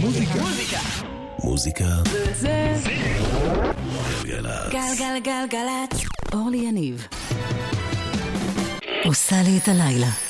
מוזיקה. מוזיקה. זה. גלגלצ. גלגלגלגלצ. אורלי יניב. עושה לי את הלילה.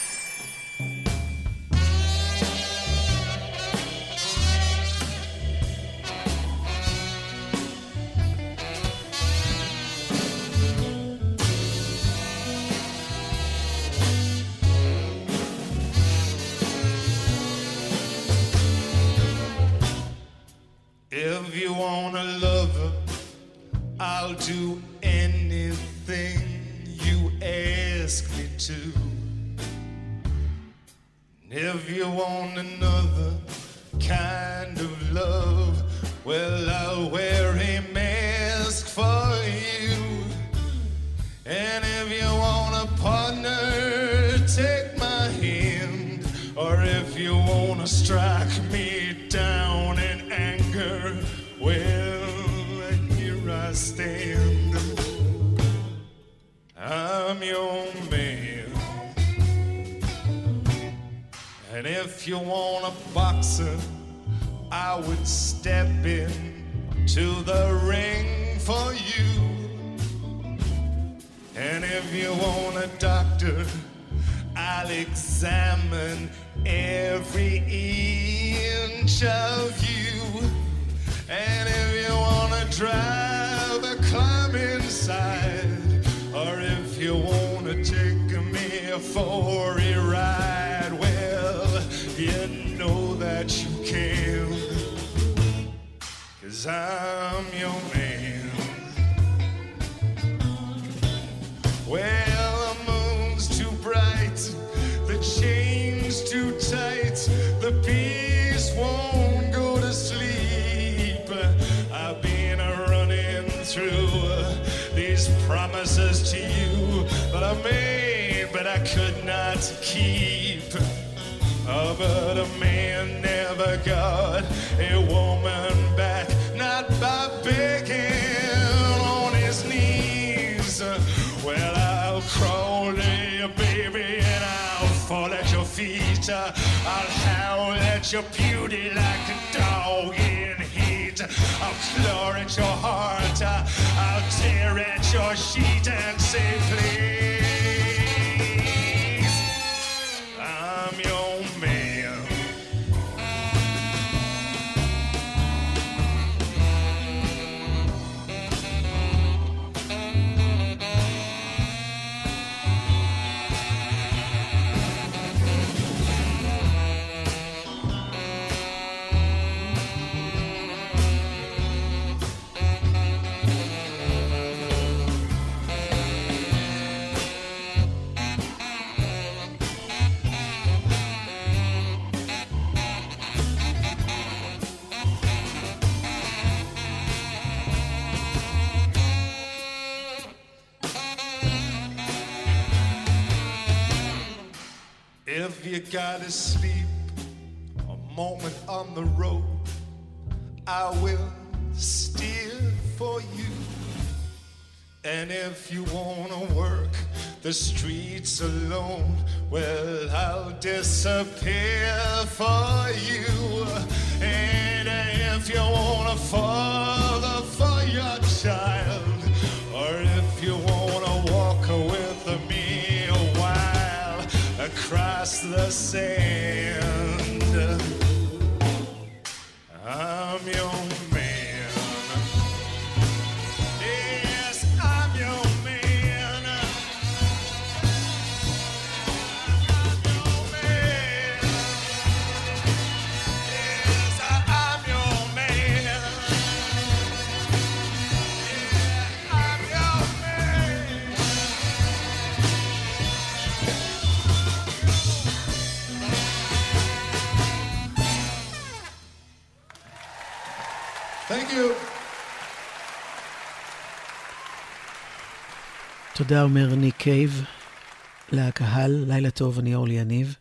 Alone, well, I'll disappear for you. And if you wanna father for your child, or if you wanna walk with me a while across the sand. תודה, אומר ניק קייב לקהל. לילה טוב, אני אורלי יניב.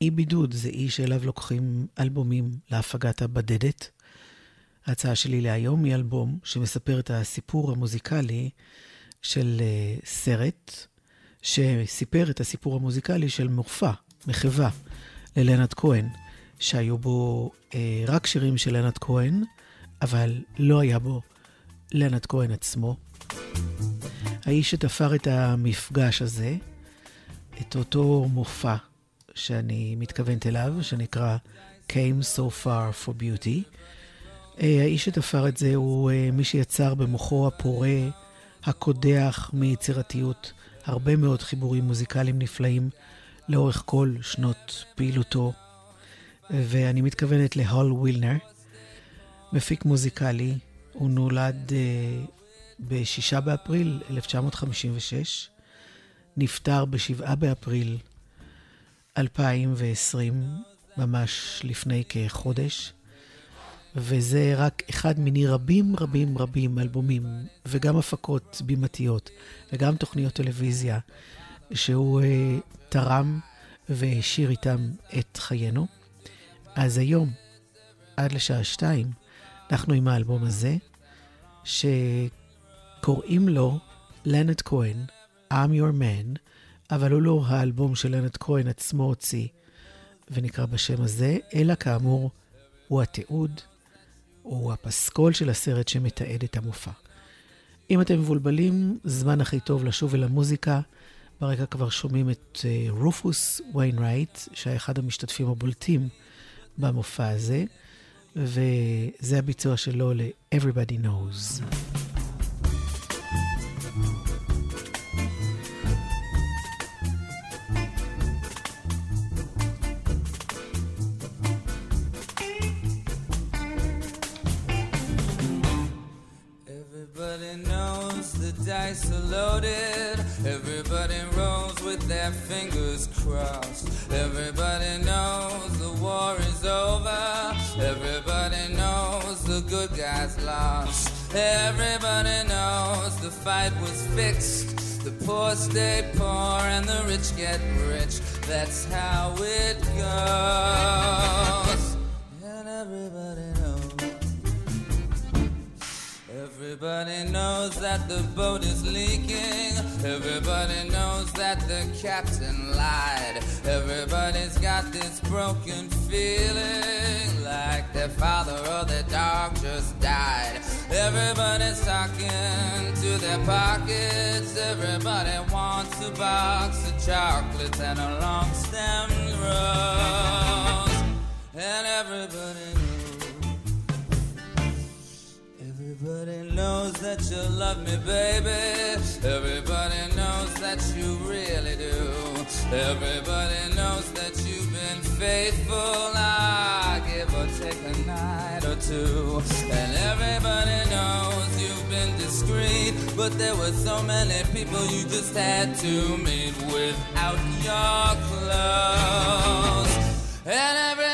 אי בידוד זה אי שאליו לוקחים אלבומים להפגת הבדדת. ההצעה שלי להיום היא אלבום שמספר את הסיפור המוזיקלי של אה, סרט, שסיפר את הסיפור המוזיקלי של מופע, מחווה, ללנד כהן, שהיו בו אה, רק שירים של לנד כהן, אבל לא היה בו לנד כהן עצמו. האיש שתפר את המפגש הזה, את אותו מופע שאני מתכוונת אליו, שנקרא Came So Far for Beauty. אה, האיש שתפר את זה הוא אה, מי שיצר במוחו הפורה, הקודח מיצירתיות, הרבה מאוד חיבורים מוזיקליים נפלאים לאורך כל שנות פעילותו. ואני מתכוונת להול ווילנר, מפיק מוזיקלי. הוא נולד uh, ב-6 באפריל 1956, נפטר ב-7 באפריל 2020, ממש לפני כחודש, וזה רק אחד מיני רבים רבים רבים אלבומים, וגם הפקות בימתיות, וגם תוכניות טלוויזיה, שהוא uh, תרם והשאיר איתם את חיינו. אז היום, עד לשעה שתיים, אנחנו עם האלבום הזה, שקוראים לו לנד כהן, I'm Your Man, אבל הוא לא האלבום שלנד כהן עצמו הוציא ונקרא בשם הזה, אלא כאמור, הוא התיעוד, הוא הפסקול של הסרט שמתעד את המופע. אם אתם מבולבלים, זמן הכי טוב לשוב אל המוזיקה. ברקע כבר שומעים את רופוס uh, ויינרייט, שהיה אחד המשתתפים הבולטים במופע הזה, וזה הביצוע שלו ל-Everybody Knows. Dice are loaded. Everybody rolls with their fingers crossed. Everybody knows the war is over. Everybody knows the good guys lost. Everybody knows the fight was fixed. The poor stay poor and the rich get rich. That's how it goes. Everybody knows that the boat is leaking. Everybody knows that the captain lied. Everybody's got this broken feeling like their father or their dog just died. Everybody's talking to their pockets. Everybody wants a box of chocolates and a long stem rose. And everybody Everybody knows that you love me, baby. Everybody knows that you really do. Everybody knows that you've been faithful. I give or take a night or two. And everybody knows you've been discreet. But there were so many people you just had to meet without your clothes. And everybody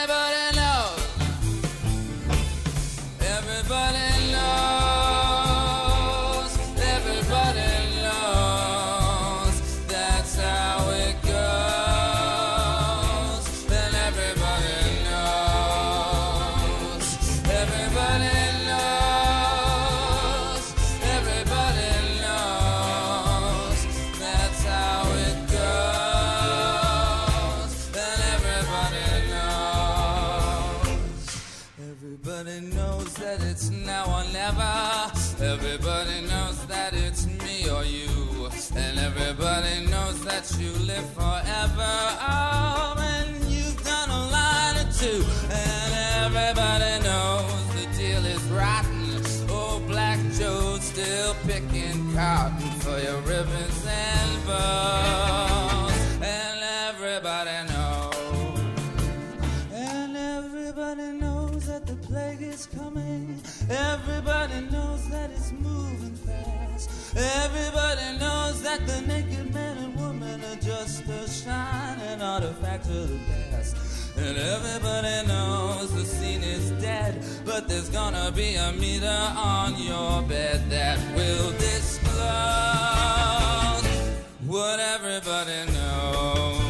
and. Everybody knows. And everybody knows that the plague is coming. Everybody knows that it's moving fast. Everybody knows that the naked man and woman are just a shining artifact of the past. And everybody knows the scene is dead, but there's gonna be a meter on your bed that will disclose what everybody knows.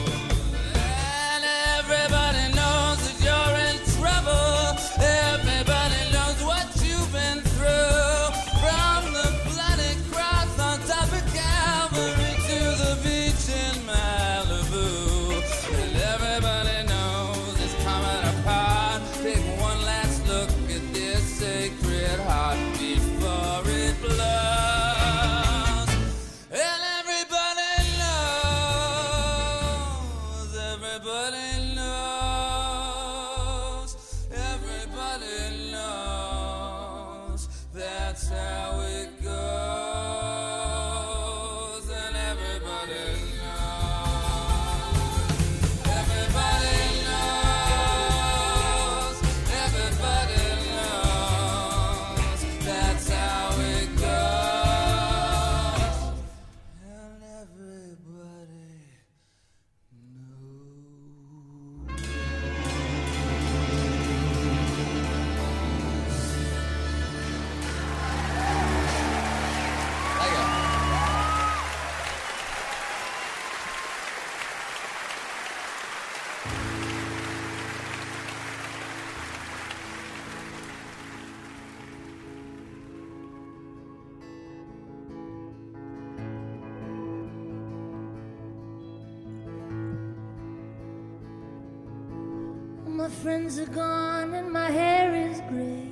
Friends are gone and my hair is gray.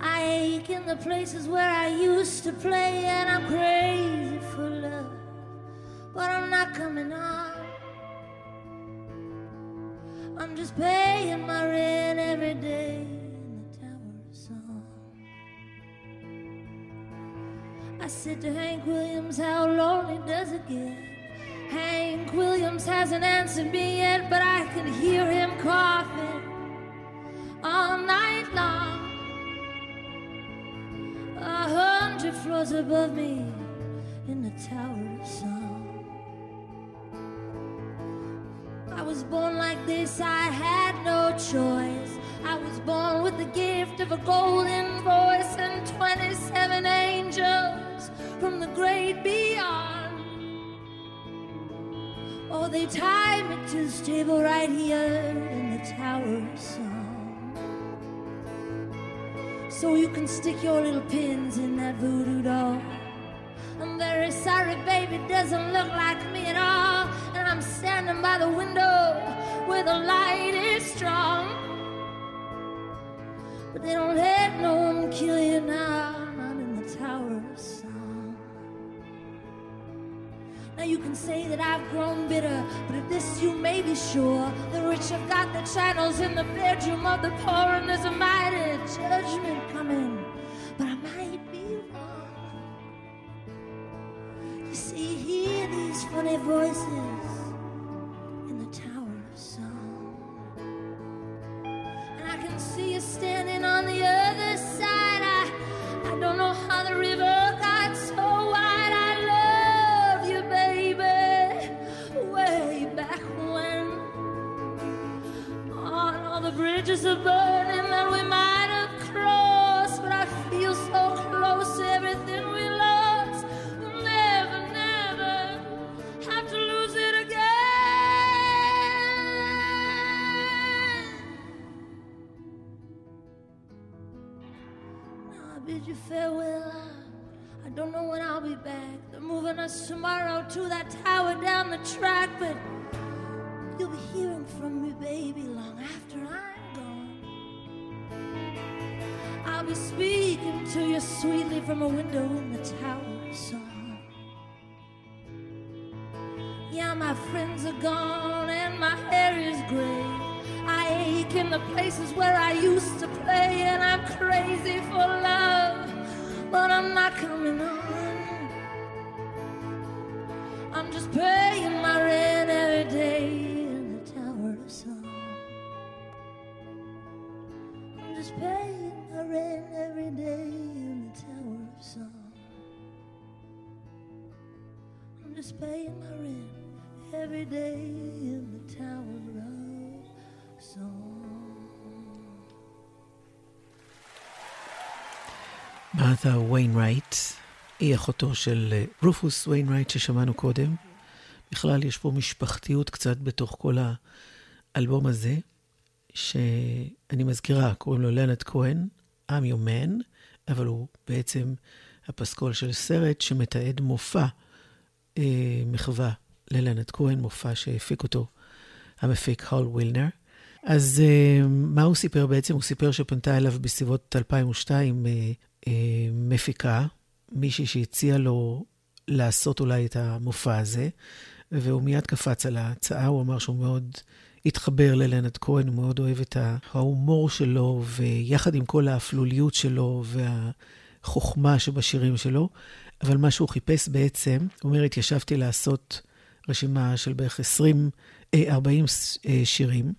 I ache in the places where I used to play, and I'm crazy for love, but I'm not coming on. I'm just paying my rent every day in the Tower of Song. I said to Hank Williams, How lonely does it get? Hank Williams hasn't answered me yet, but I can hear him coughing above me in the Tower of Song. I was born like this, I had no choice. I was born with the gift of a golden voice and 27 angels from the great beyond. Oh, they tied me to the stable right here in the Tower of Song. So you can stick your little pins in that voodoo doll. I'm very sorry, baby, doesn't look like me at all. And I'm standing by the window where the light is strong. But they don't let no one kill you now, not in the Tower Now you can say that I've grown bitter, but of this you may be sure. The rich have got the channels in the bedroom of the poor, and there's a mighty judgment coming. But I might be wrong. You see, hear these funny voices in the Tower of Song. And I can see you standing on the other side. I, I don't know how the river bridges are burning that we might have crossed, but I feel so close to everything we lost. We'll never, never have to lose it again. Now I bid you farewell. I, I don't know when I'll be back. They're moving us tomorrow to that tower down the track, but you'll be hearing from me, baby, long after I'm I'll be speaking to you sweetly from a window in the tower of song. Yeah, my friends are gone and my hair is gray. I ache in the places where I used to play, and I'm crazy for love, but I'm not coming on. I'm just paying my rent every day in the Tower of Song. I'm just paying rent every day in the Tower of Song. I'm just paying my rent every day in the Tower of Song. מרת'ה ויינרייט, היא אחותו של אה, רופוס ויינרייט ששמענו קודם. בכלל, יש פה משפחתיות קצת בתוך כל האלבום הזה, שאני מזכירה, קוראים לו לנד כהן, I'm your man, אבל הוא בעצם הפסקול של סרט שמתעד מופע אה, מחווה ללנד כהן, מופע שהפיק אותו המפיק הול ווילנר. אז אה, מה הוא סיפר בעצם? הוא סיפר שפנתה אליו בסביבות 2002 אה, אה, מפיקה, מישהי שהציעה לו לעשות אולי את המופע הזה, והוא מיד קפץ על ההצעה, הוא אמר שהוא מאוד התחבר ללנד כהן, הוא מאוד אוהב את ההומור שלו, ויחד עם כל האפלוליות שלו והחוכמה שבשירים שלו, אבל מה שהוא חיפש בעצם, הוא אומר, התיישבתי לעשות רשימה של בערך 20, 40 שירים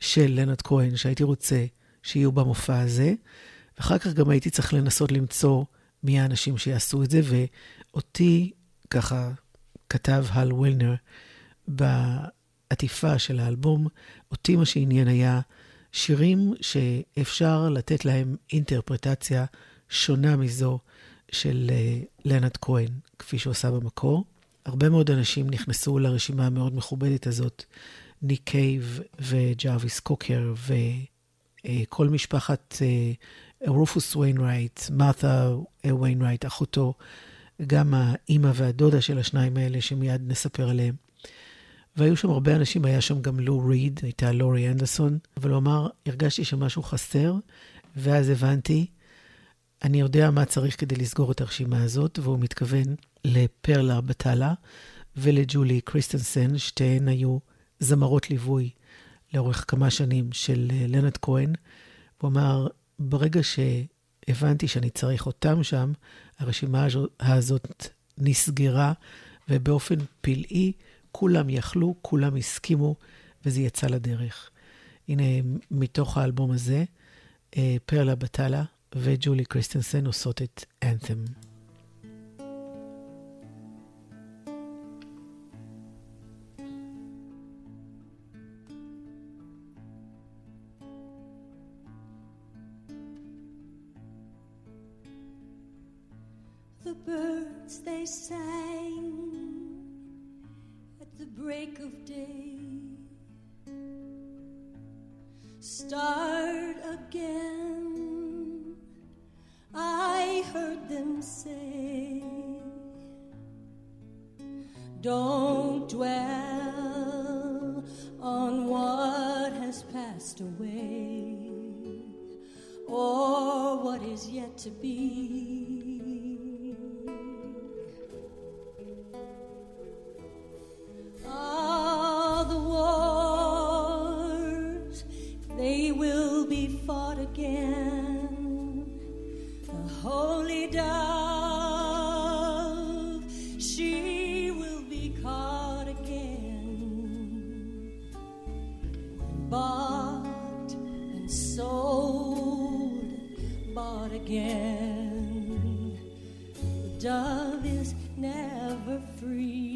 של לנד כהן, שהייתי רוצה שיהיו במופע הזה, ואחר כך גם הייתי צריך לנסות למצוא מי האנשים שיעשו את זה, ואותי, ככה כתב הל וילנר בעטיפה של האלבום, אותי מה שעניין היה שירים שאפשר לתת להם אינטרפרטציה שונה מזו של לנד כהן, כפי שהוא עשה במקור. הרבה מאוד אנשים נכנסו לרשימה המאוד מכובדת הזאת, ניק קייב וג'רוויס קוקר וכל משפחת רופוס ויינרייט, מרת'ה ויינרייט, אחותו, גם האימא והדודה של השניים האלה שמיד נספר עליהם. והיו שם הרבה אנשים, היה שם גם לו ריד, הייתה לורי אנדרסון, אבל הוא אמר, הרגשתי שמשהו חסר, ואז הבנתי, אני יודע מה צריך כדי לסגור את הרשימה הזאת, והוא מתכוון לפרלה בטלה ולג'ולי קריסטנסן, שתיהן היו זמרות ליווי לאורך כמה שנים של אה, לנד כהן. הוא אמר, ברגע שהבנתי שאני צריך אותם שם, הרשימה הזאת נסגרה, ובאופן פלאי כולם יכלו, כולם הסכימו, וזה יצא לדרך. הנה, מתוך האלבום הזה, אה, פרלה בטלה וג'ולי קריסטנסן עושות את אנת'ם. The birds they sang the break of day start again. I heard them say, Don't dwell on what has passed away or what is yet to be. All the wars, they will be fought again. The holy dove, she will be caught again. Bought and sold, bought again. The dove is never free.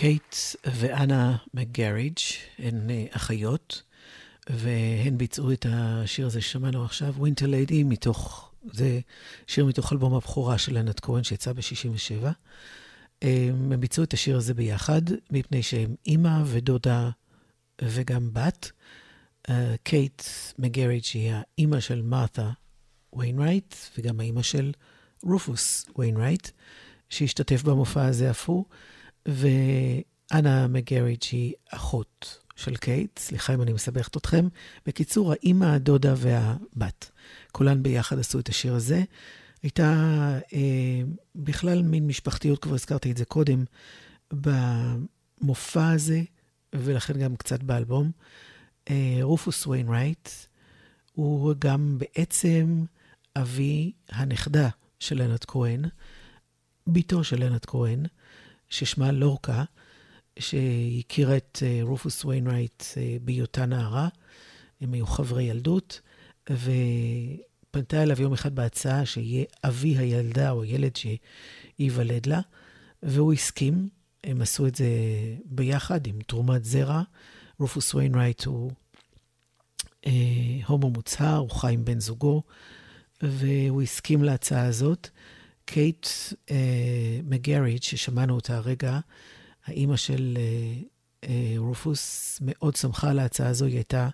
קייט ואנה מגריג' הן אה, אחיות, והן ביצעו את השיר הזה ששמענו עכשיו, Winter Lady, מתוך, זה שיר מתוך אלבום הבכורה של ענת כהן שיצא ב-67. הם ביצעו את השיר הזה ביחד, מפני שהם אימא ודודה וגם בת. אה, קייט מגריג' היא האימא של מרת'ה ויינרייט, וגם האימא של רופוס ויינרייט, שהשתתף במופע הזה אף הוא. ואנה מגריג' היא אחות של קייט, סליחה אם אני מסבכת אתכם. בקיצור, האימא, הדודה והבת. כולן ביחד עשו את השיר הזה. הייתה אה, בכלל מין משפחתיות, כבר הזכרתי את זה קודם, במופע הזה, ולכן גם קצת באלבום. אה, רופוס ויינרייט הוא גם בעצם אבי הנכדה של לנד כהן, בתו של לנד כהן. ששמה לורקה, שהכירה את אה, רופוס ויינרייט אה, בהיותה נערה. הם היו חברי ילדות, ופנתה אליו יום אחד בהצעה שיהיה אבי הילדה או ילד שייוולד לה, והוא הסכים. הם עשו את זה ביחד עם תרומת זרע. רופוס ויינרייט הוא אה, הומו מוצהר, הוא חי עם בן זוגו, והוא הסכים להצעה הזאת. קייט אה, מגריץ', ששמענו אותה הרגע, האימא של אה, אה, רופוס, מאוד שמחה על ההצעה הזו. היא הייתה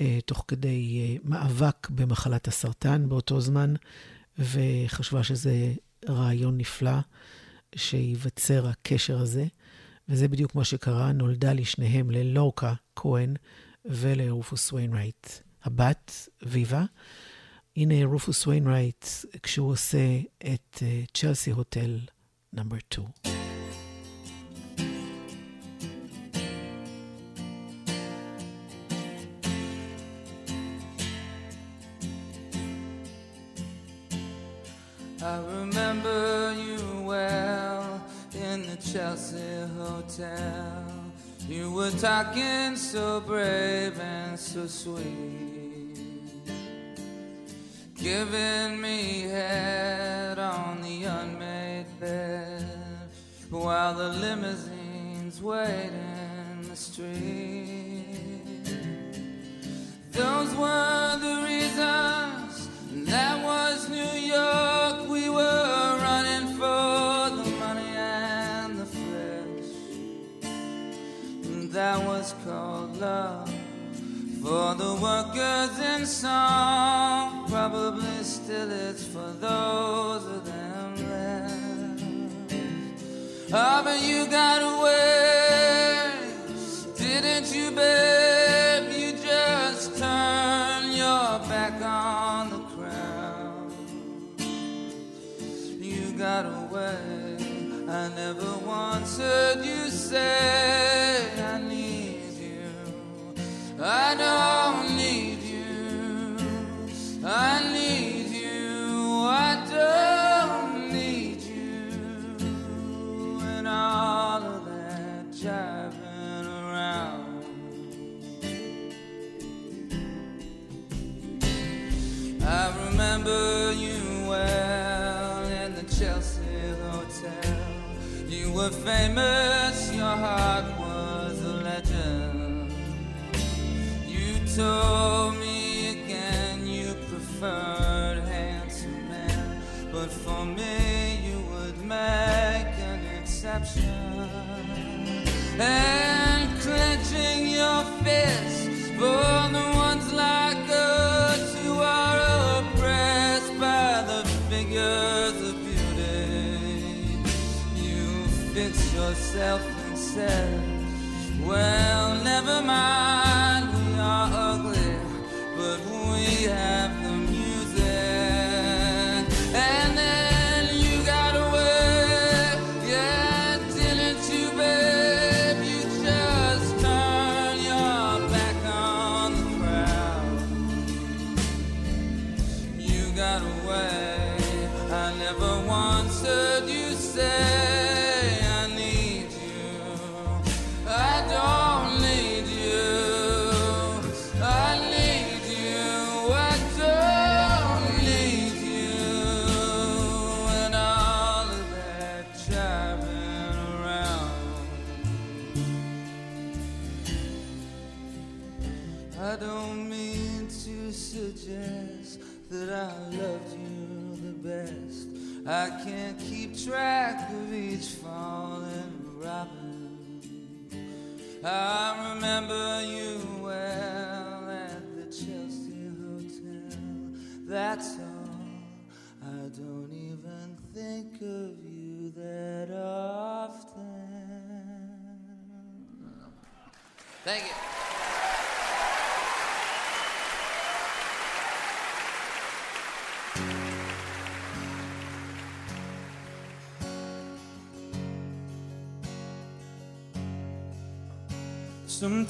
אה, תוך כדי אה, מאבק במחלת הסרטן באותו זמן, וחשבה שזה רעיון נפלא שייווצר הקשר הזה. וזה בדיוק מה שקרה, נולדה לשניהם, ללורקה כהן ולרופוס ויינרייט, הבת, ויבה. הנה רופוס ויינרייט, כשהוא עושה את צ'לסי הוטל נאמבר 2. I remember you well in the Chelsea Hotel. You were talking so brave and so sweet. giving me head on the unmade bed while the limousine's wait in the street. Those were the reasons. That was New York. We were running for the money and the flesh. And that was called love. For the workers in song, probably still it's for those of them left. Oh, but you got away, didn't you, babe? And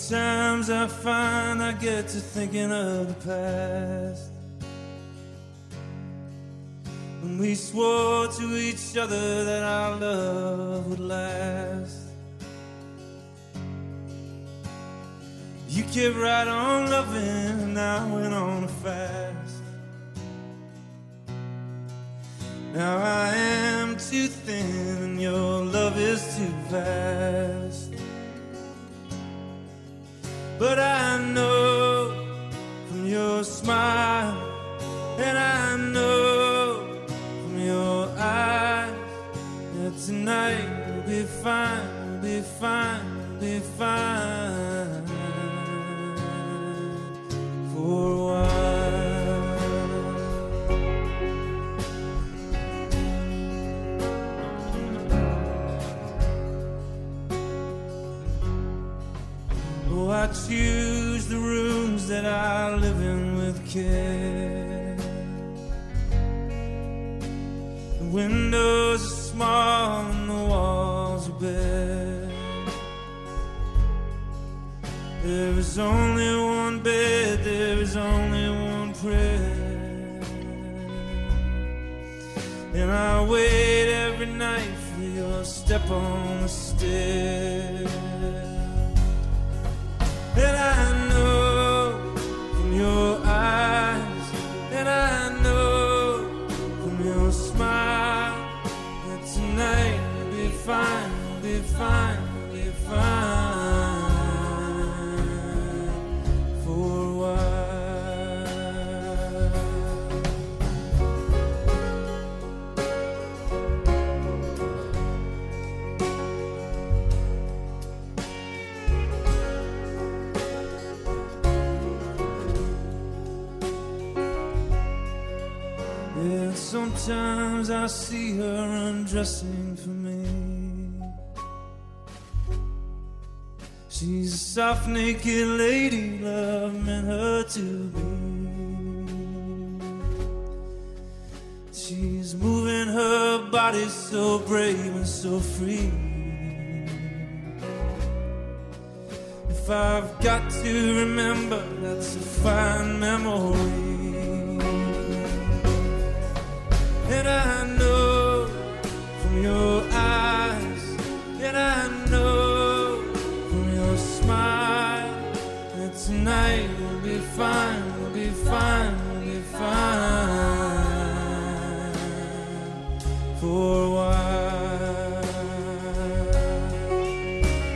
Sometimes I find I get to thinking of the past. When we swore to each other that our love would last. You kept right on loving, and I went on a fast. Now I am too thin, and your love is too fast. But I know from your smile, and I know from your eyes that tonight will be fine, will be fine, will be fine for a while. I choose the rooms that I live in with care. The windows are small and the walls are bare. There is only one bed, there is only one prayer. And I wait every night for your step on the stair. Fine, be fine, be fine Sometimes I see her undressing for me. She's a soft, naked lady, love meant her to be. She's moving her body so brave and so free. If I've got to remember, that's a fine memory. And I know from your eyes, and I know from your smile that tonight will be fine, will be fine, will be fine for a while.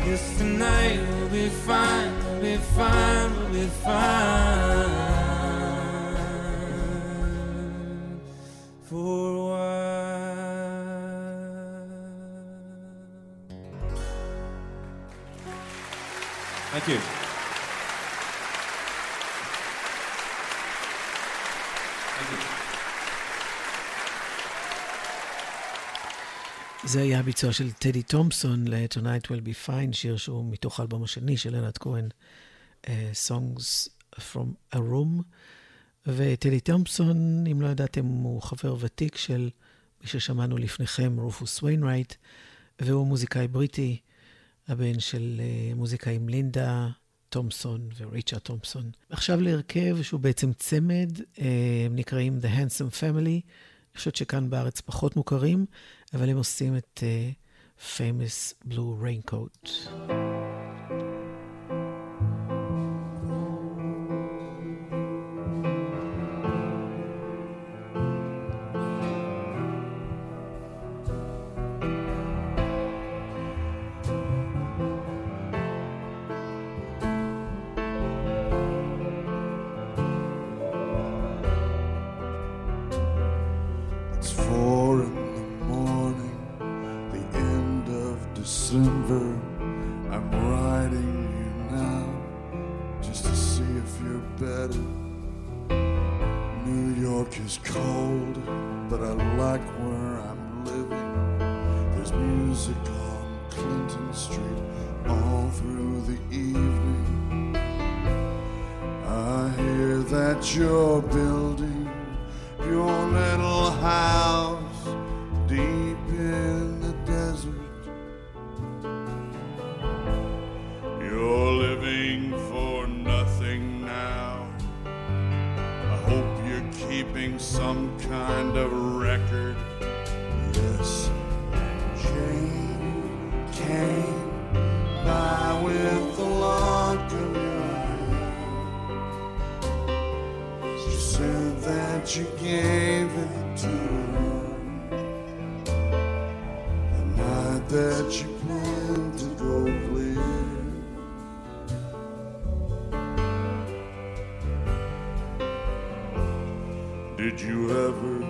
Yes, tonight will be fine, will be fine, will be fine Thank you. זה היה הביצוע של טדי תומפסון ל-Tonight Will Be Fine, שיר שהוא מתוך האלבום השני של אלעד כהן, uh, Songs From a Room. וטדי תומפסון, אם לא ידעתם, הוא חבר ותיק של מי ששמענו לפניכם, רופוס ויינרייט, והוא מוזיקאי בריטי, הבן של uh, מוזיקאים לינדה תומפסון וריצ'רד תומפסון. עכשיו להרכב שהוא בעצם צמד, uh, הם נקראים The Handsome Family. אני חושבת שכאן בארץ פחות מוכרים, אבל הם עושים את uh, Famous Blue Raincoat. Is cold, but I like where I'm living. There's music on Clinton Street all through the evening. I hear that you're building your little house you gave it to her the night that you planned to go clear. Did you ever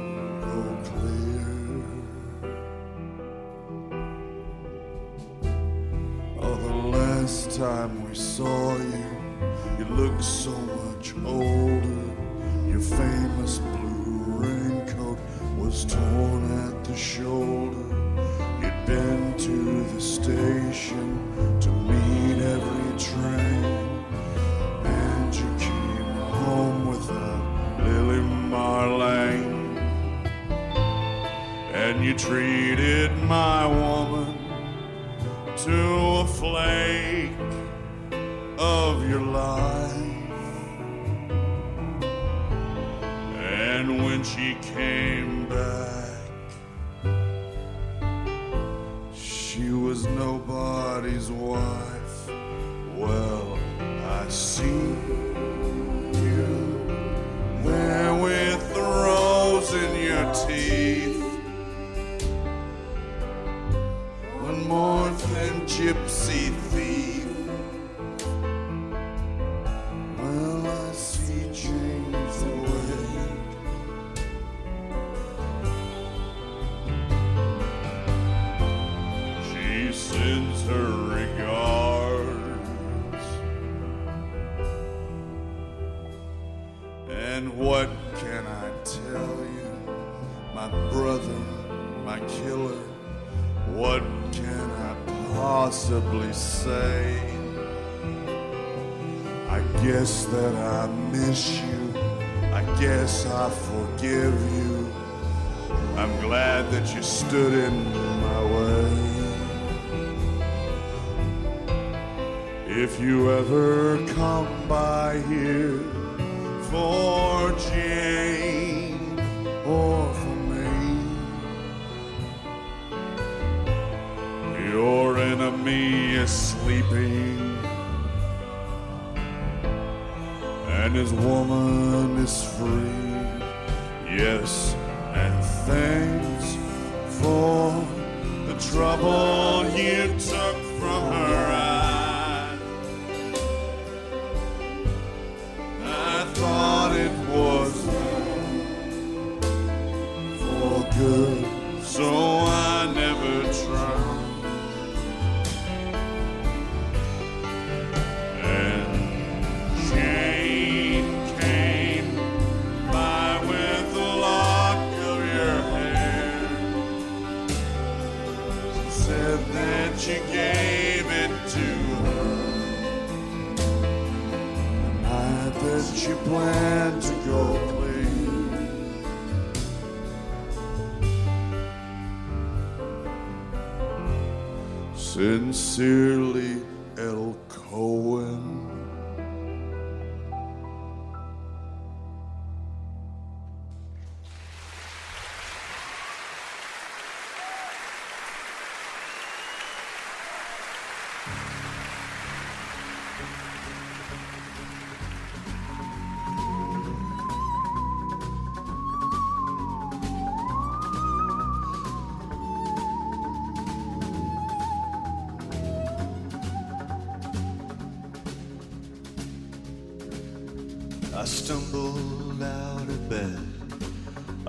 stumbled out of bed.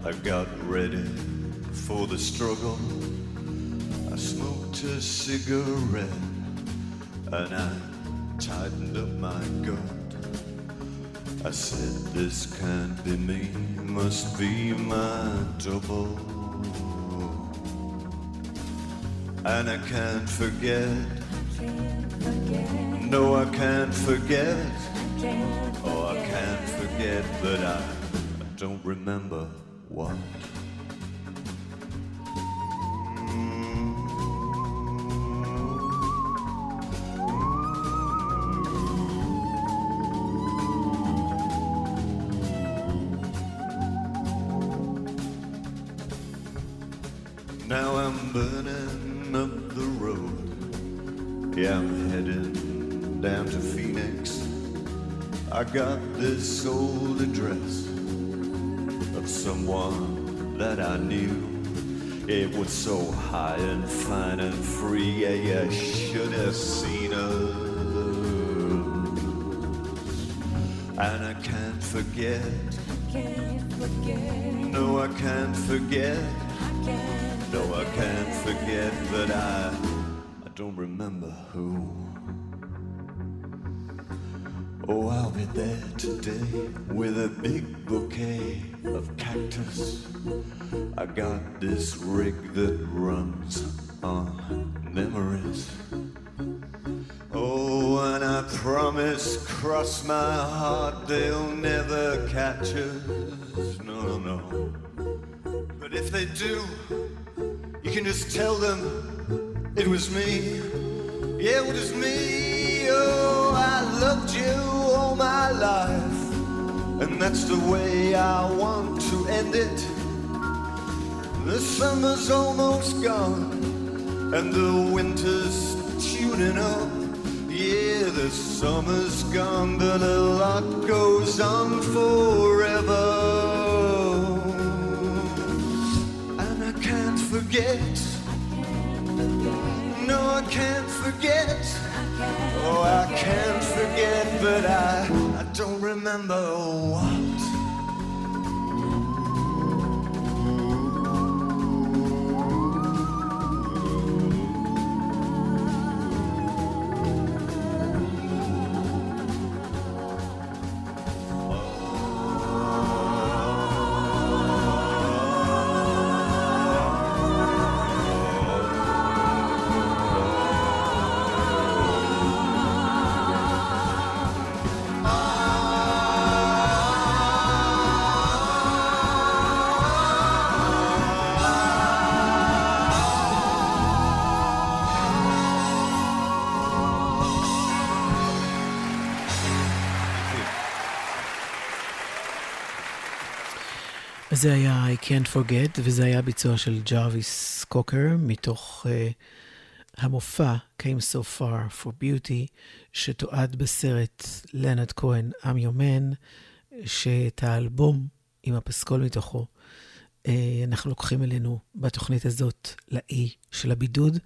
I got ready for the struggle. I smoked a cigarette and I tightened up my gut. I said, This can't be me, must be my double. And I can't forget. No, I can't forget. But I, don't remember what. Now I'm burning I got this old address of someone that I knew. It was so high and fine and free, yeah, you should have seen her. And I can't forget, no, I can't forget, no, I can't forget, but I, I don't remember who. Oh, I'll be there today with a big bouquet of cactus. I got this rig that runs on memories. Oh, and I promise, cross my heart, they'll never catch us. No, no, no. But if they do, you can just tell them it was me. Yeah, it was me. Oh, I loved you all my life. And that's the way I want to end it. The summer's almost gone, and the winter's tuning up. Yeah, the summer's gone, but a lot goes on forever. And I can't forget. I can't forget. Oh, I can't forget, but I, I don't remember what. זה היה I Can't Forget, וזה היה ביצוע של ג'רוויס קוקר, מתוך uh, המופע Came So Far for Beauty, שתועד בסרט לנד כהן, I'm Your Man, שאת האלבום עם הפסקול מתוכו, uh, אנחנו לוקחים אלינו בתוכנית הזאת לאי של הבידוד.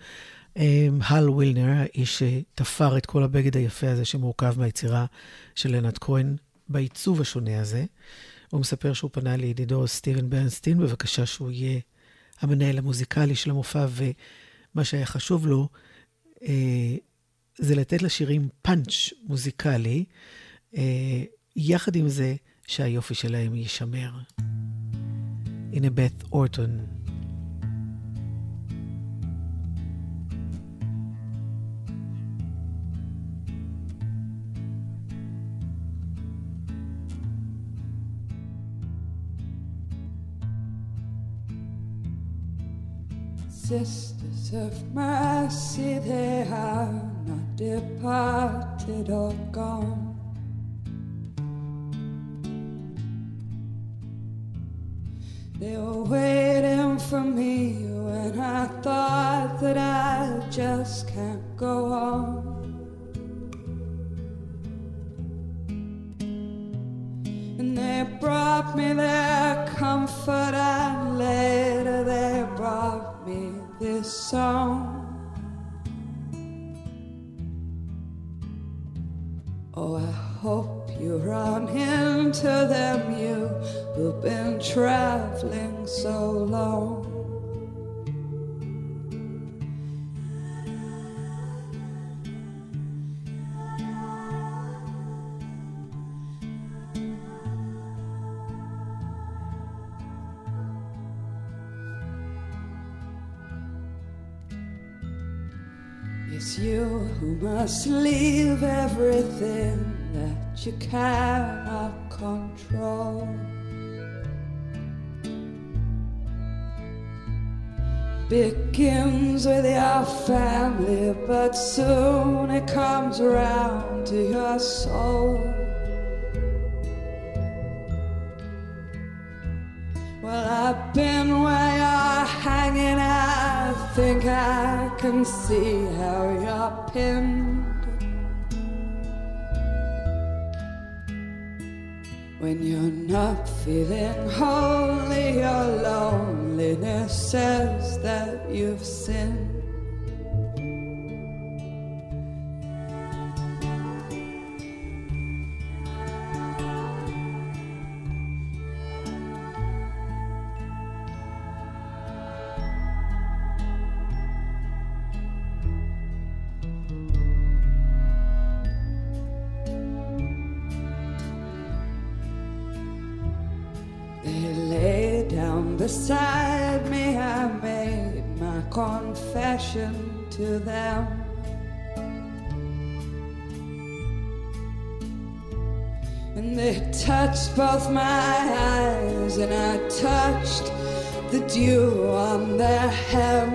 הל ווילנר, האיש שתפר את כל הבגד היפה הזה שמורכב מהיצירה של לנד כהן בעיצוב השונה הזה. הוא מספר שהוא פנה לידידו סטיבן ברנסטין בבקשה שהוא יהיה המנהל המוזיקלי של המופע, ומה שהיה חשוב לו אה, זה לתת לשירים פאנץ' מוזיקלי, אה, יחד עם זה שהיופי שלהם יישמר. הנה בת אורטון. Sisters of mercy, they are not departed or gone. They were waiting for me when I thought that I just can't go on. And they brought me their comfort, and later they brought me this song. Oh, I hope you run into them, you who've been traveling so long. You who must leave everything that you cannot control. Begins with your family, but soon it comes around to your soul. Well, I've been where you're hanging. I think I can see how you're pinned. When you're not feeling holy, your loneliness says that you've sinned. Beside me. I made my confession to them. And they touched both my eyes, and I touched the dew on their hem.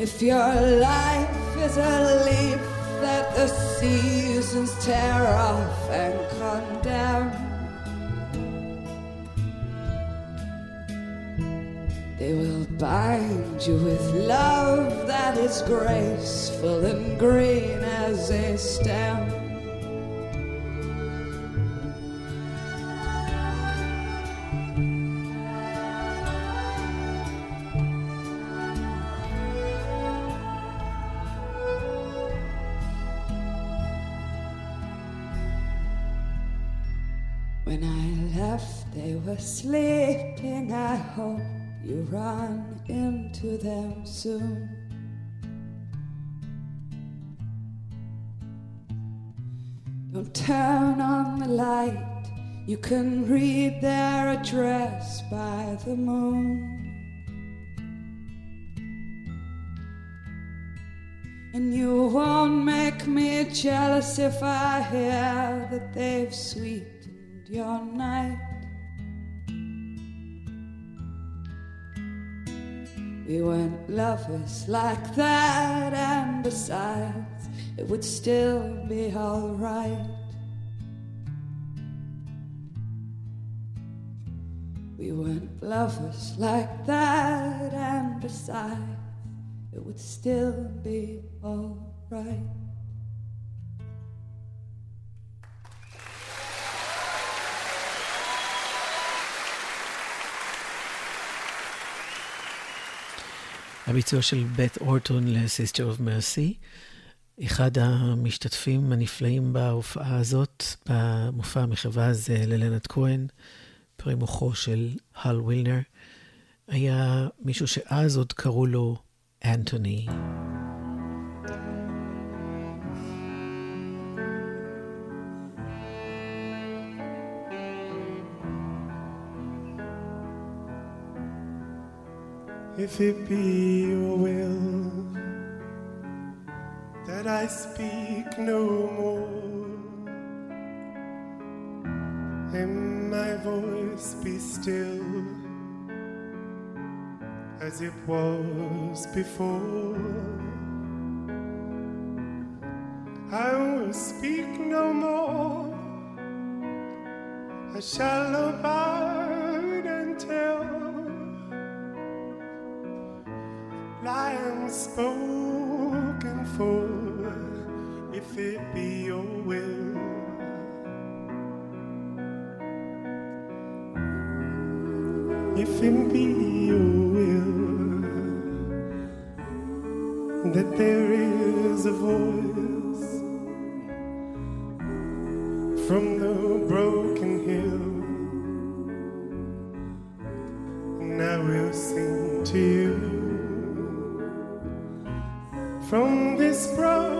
If your life is a leaf that the seasons tear off and condemn, they will bind you with love that is graceful and green as a stem. Light. You can read their address by the moon. And you won't make me jealous if I hear that they've sweetened your night. We weren't lovers like that, and besides, it would still be alright. We weren't lovers like that, and besides, it would still be alright. הביצוע של בית אורטון ל-Sister of Mercy. אחד המשתתפים הנפלאים בהופעה הזאת, במופע המחווה הזה ללנד כהן, פרי מוחו של הל ווילנר. היה מישהו שאז עוד קראו לו אנטוני. If it be your will that I speak no more, and my voice be still as it was before, I will speak no more. I shall abide. I am spoken for if it be your will. If it be your will that there is a voice from the broken hill, and I will sing to you from this broken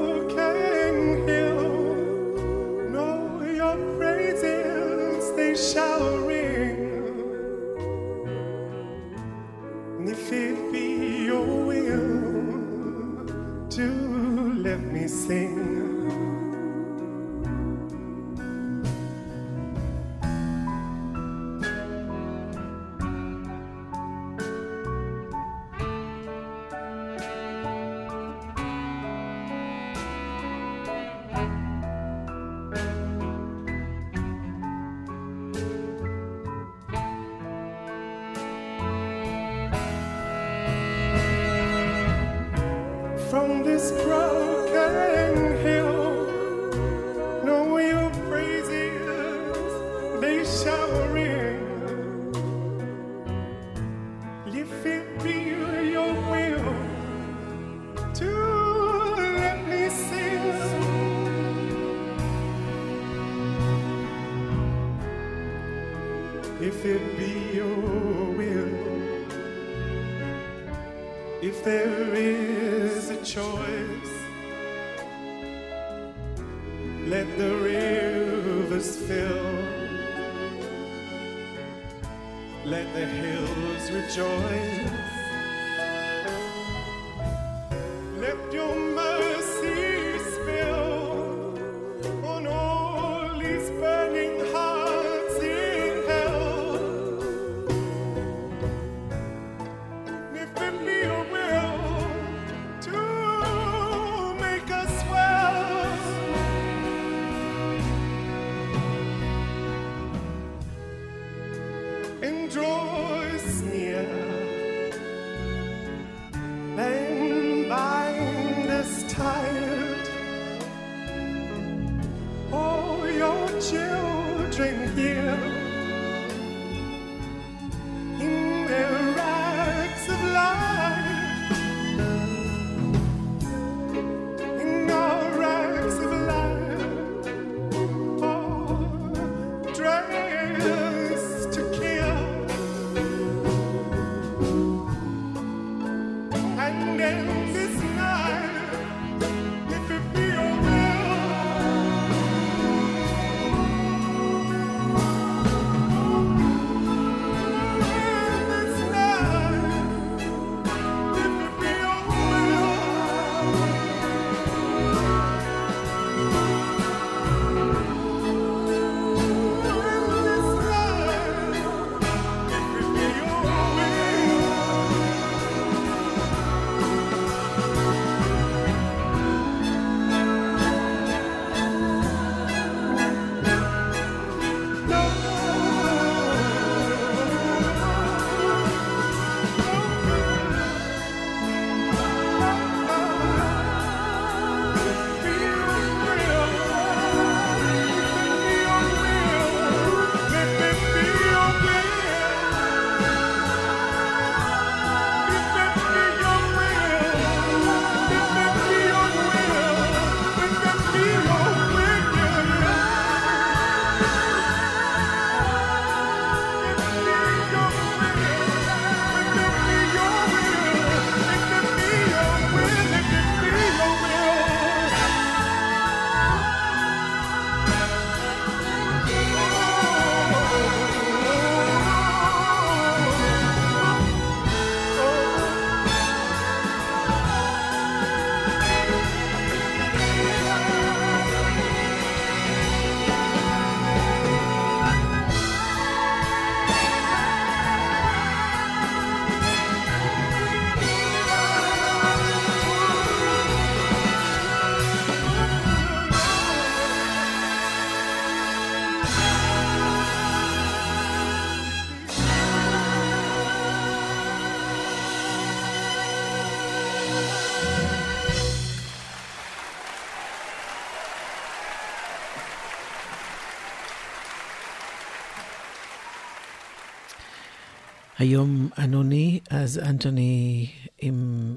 היום אנוני, אז אנטוני עם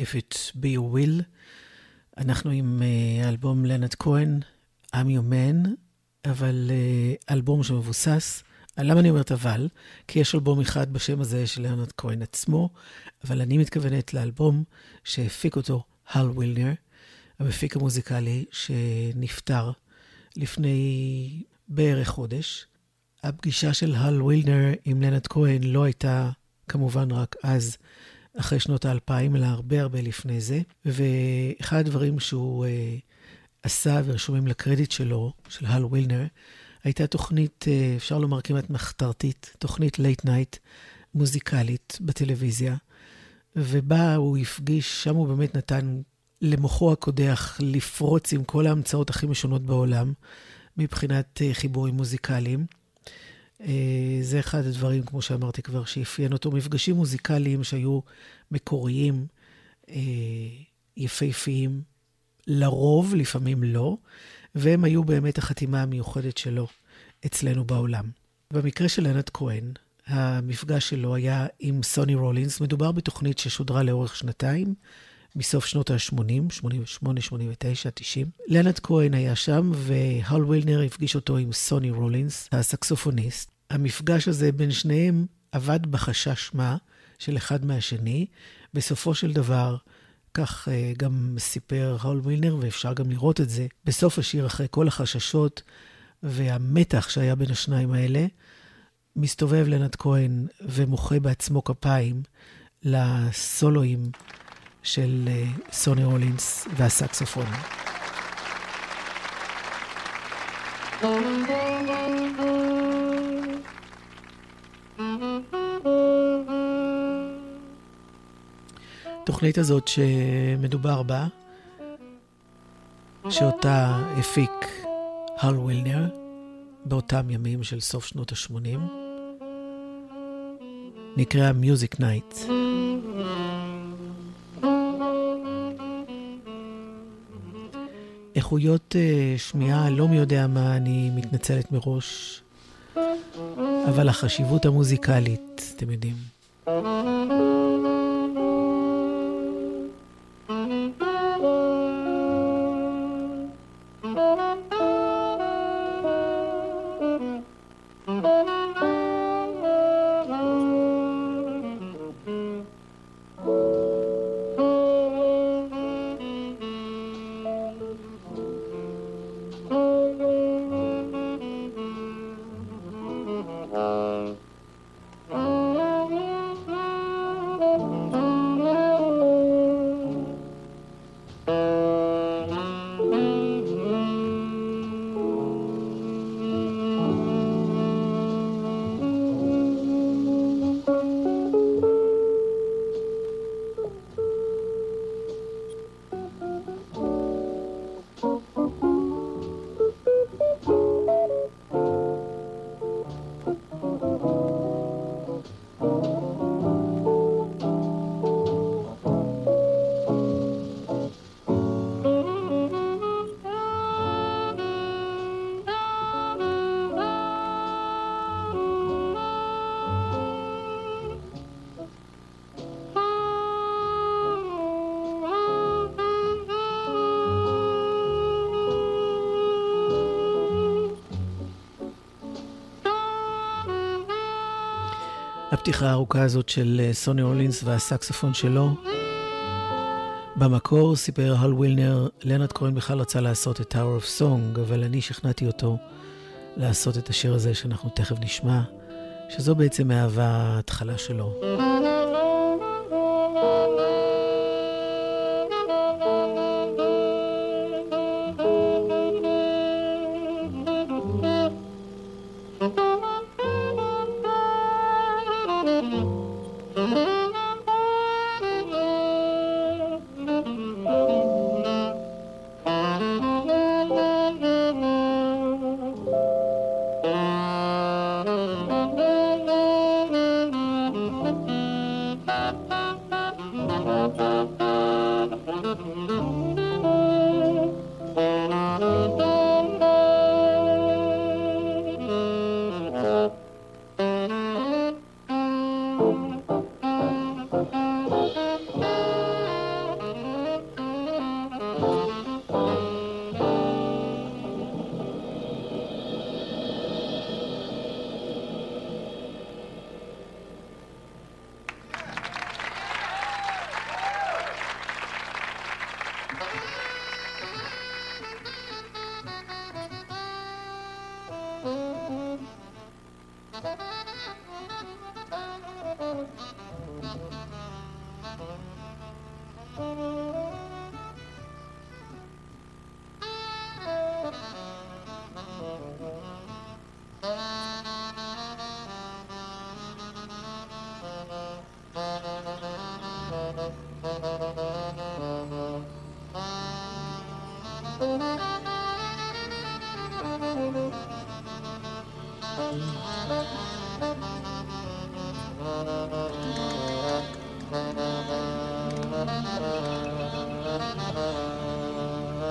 If It Be Your Will. אנחנו עם אה, אלבום לנד כהן, I'm Your Man, אבל אה, אלבום שמבוסס, למה אני אומרת אבל? כי יש אלבום אחד בשם הזה של לנד כהן עצמו, אבל אני מתכוונת לאלבום שהפיק אותו הל ווילנר, המפיק המוזיקלי שנפטר לפני בערך חודש. הפגישה של הל ווילנר עם לנד כהן לא הייתה כמובן רק אז, אחרי שנות האלפיים, אלא הרבה הרבה לפני זה. ואחד הדברים שהוא uh, עשה ורשומים לקרדיט שלו, של הל ווילנר, הייתה תוכנית, uh, אפשר לומר כמעט מחתרתית, תוכנית לייט נייט מוזיקלית בטלוויזיה, ובה הוא הפגיש, שם הוא באמת נתן למוחו הקודח לפרוץ עם כל ההמצאות הכי משונות בעולם, מבחינת uh, חיבורים מוזיקליים. אה, זה אחד הדברים, כמו שאמרתי כבר, שאפיין אותו. מפגשים מוזיקליים שהיו מקוריים, אה, יפהפיים, לרוב, לפעמים לא, והם היו באמת החתימה המיוחדת שלו אצלנו בעולם. במקרה של ענת כהן, המפגש שלו היה עם סוני רולינס. מדובר בתוכנית ששודרה לאורך שנתיים, מסוף שנות ה-80, 88, 89, 90. לנד כהן היה שם, והל וילנר הפגיש אותו עם סוני רולינס, הסקסופוניסט. המפגש הזה בין שניהם עבד בחשש מה של אחד מהשני. בסופו של דבר, כך uh, גם סיפר הל וילנר, ואפשר גם לראות את זה, בסוף השיר, אחרי כל החששות והמתח שהיה בין השניים האלה, מסתובב לנד כהן ומוחא בעצמו כפיים לסולואים של uh, סוני רולינס והסקסופון. התוכנית הזאת שמדובר בה, שאותה הפיק הל וילנר באותם ימים של סוף שנות ה-80, נקרא Music Night. איכויות uh, שמיעה, לא מי יודע מה, אני מתנצלת מראש, אבל החשיבות המוזיקלית, אתם יודעים. הפתיחה הארוכה הזאת של אה, סוני אולינס והסקסופון שלו. במקור סיפר הל ווילנר, לנרד כהן בכלל רצה לעשות את Tower of Song, אבל אני שכנעתי אותו לעשות את השיר הזה שאנחנו תכף נשמע, שזו בעצם מהווה ההתחלה שלו.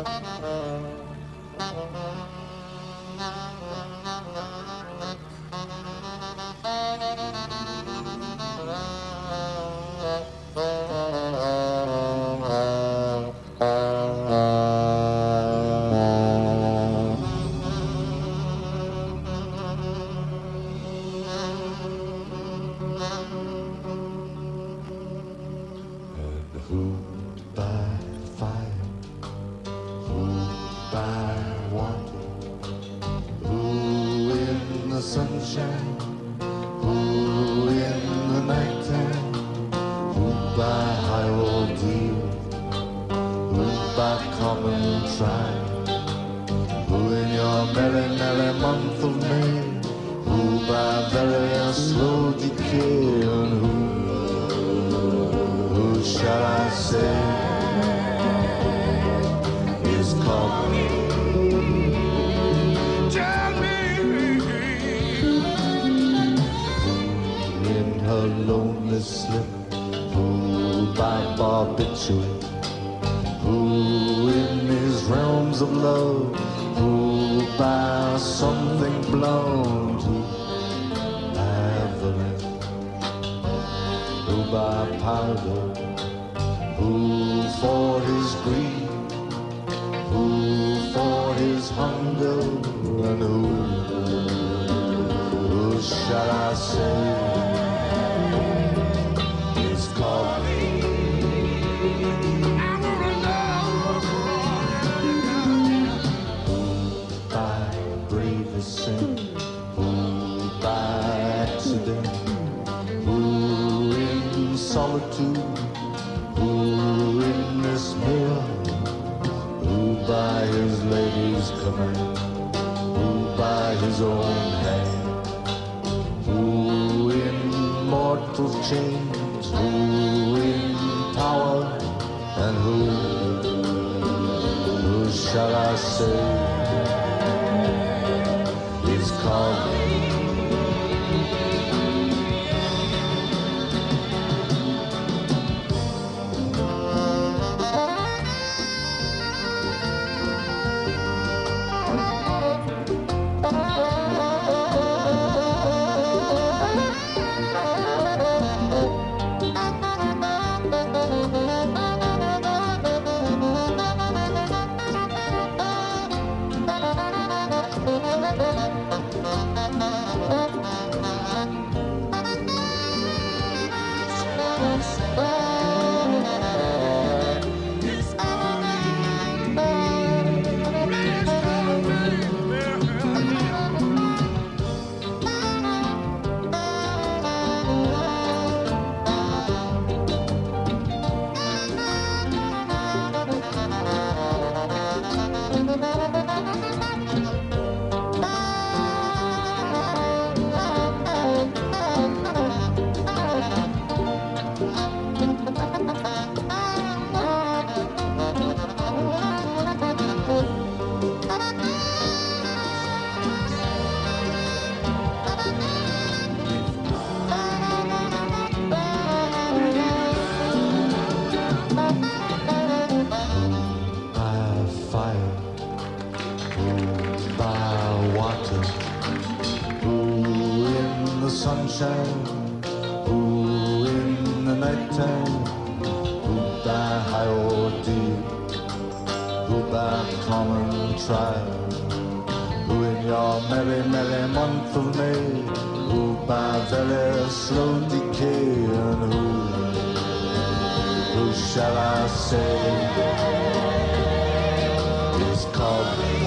Thank you. nighttime, ooh, in the nighttime, high or deep, Goodbye, common trial. Ooh, in your merry, merry month of May, hoopa very slow decay, and who, who shall I say is called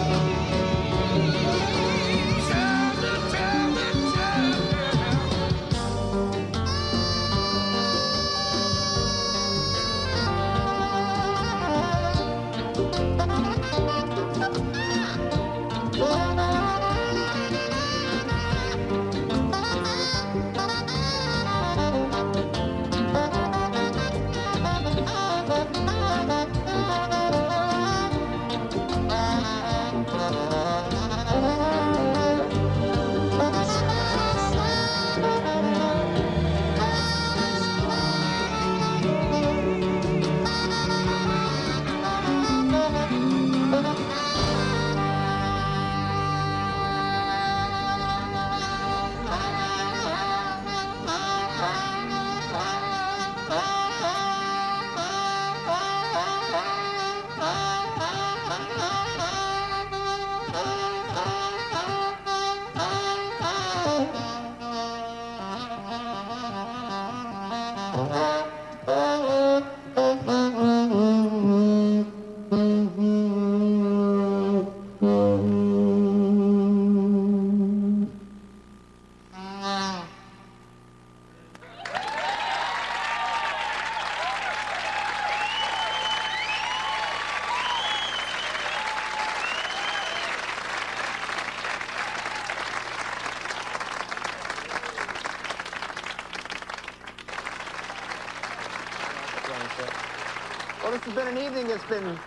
been an evening that's been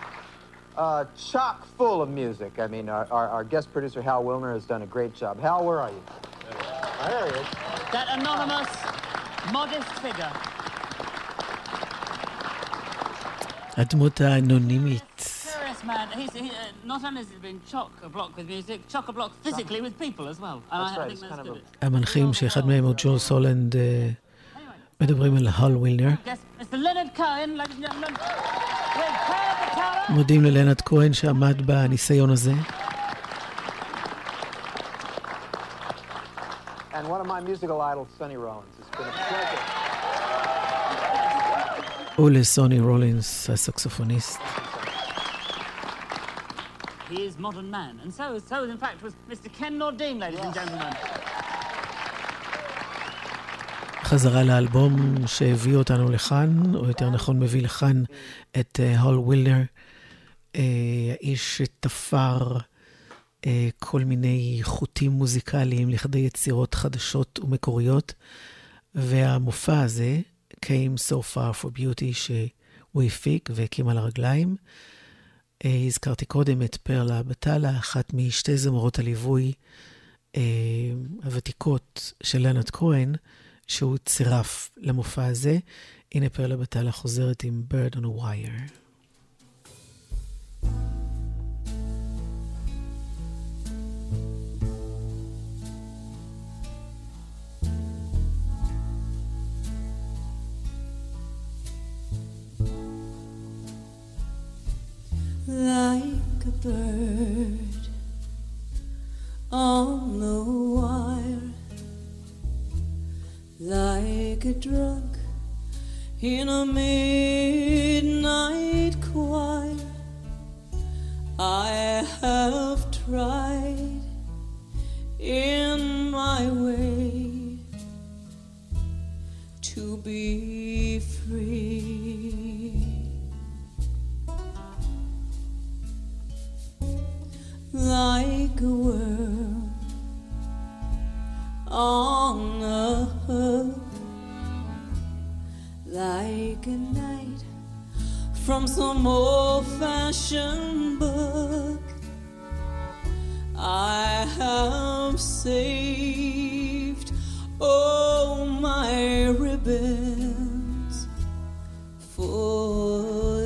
uh, chock full of music. I mean, our, our, our, guest producer, Hal Willner, has done a great job. Hal, where are you? Oh, there he is. That anonymous, modest figure. הדמות האנונימית. Serious man. He's, he, uh, not only has he been chock-a-block with music, chock-a-block physically with people as well. And that's I, right. I think that's kind good. of a... המנחים, שאחד מהם הוא ג'ו סולנד, מדברים על הול ווילנר. מודים ללאונרד כהן שעמד בניסיון הזה. And one of my musical idols, Sonny Rollins. has been a pleasure. ולסוני רולינס, הסקסופוניסט. He is modern man, and so, so in fact was Mr. Ken Nordine, ladies and gentlemen. חזרה לאלבום שהביא אותנו לכאן, או יותר נכון מביא לכאן את אה, הול ווילנר, אה, האיש שתפר אה, כל מיני חוטים מוזיקליים לכדי יצירות חדשות ומקוריות, והמופע הזה, came so far for beauty, שהוא הפיק והקים על הרגליים. אה, הזכרתי קודם את פרלה בטלה, אחת משתי זמרות הליווי אה, הוותיקות של לנד כהן, שהוא צירף למופע הזה. הנה פרלה בטלה חוזרת עם Bird on a Wire. like a bird on the wire, like a drunk in a midnight choir. I have tried in my way to be free. like a worm on hook, like a knight from some old fashioned book. I have saved all my ribbons for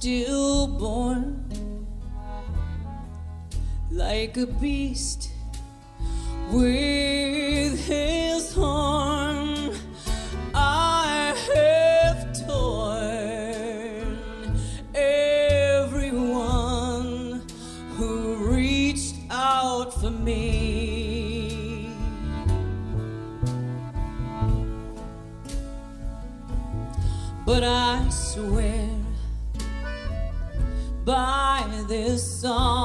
stillborn like a beast with his horn song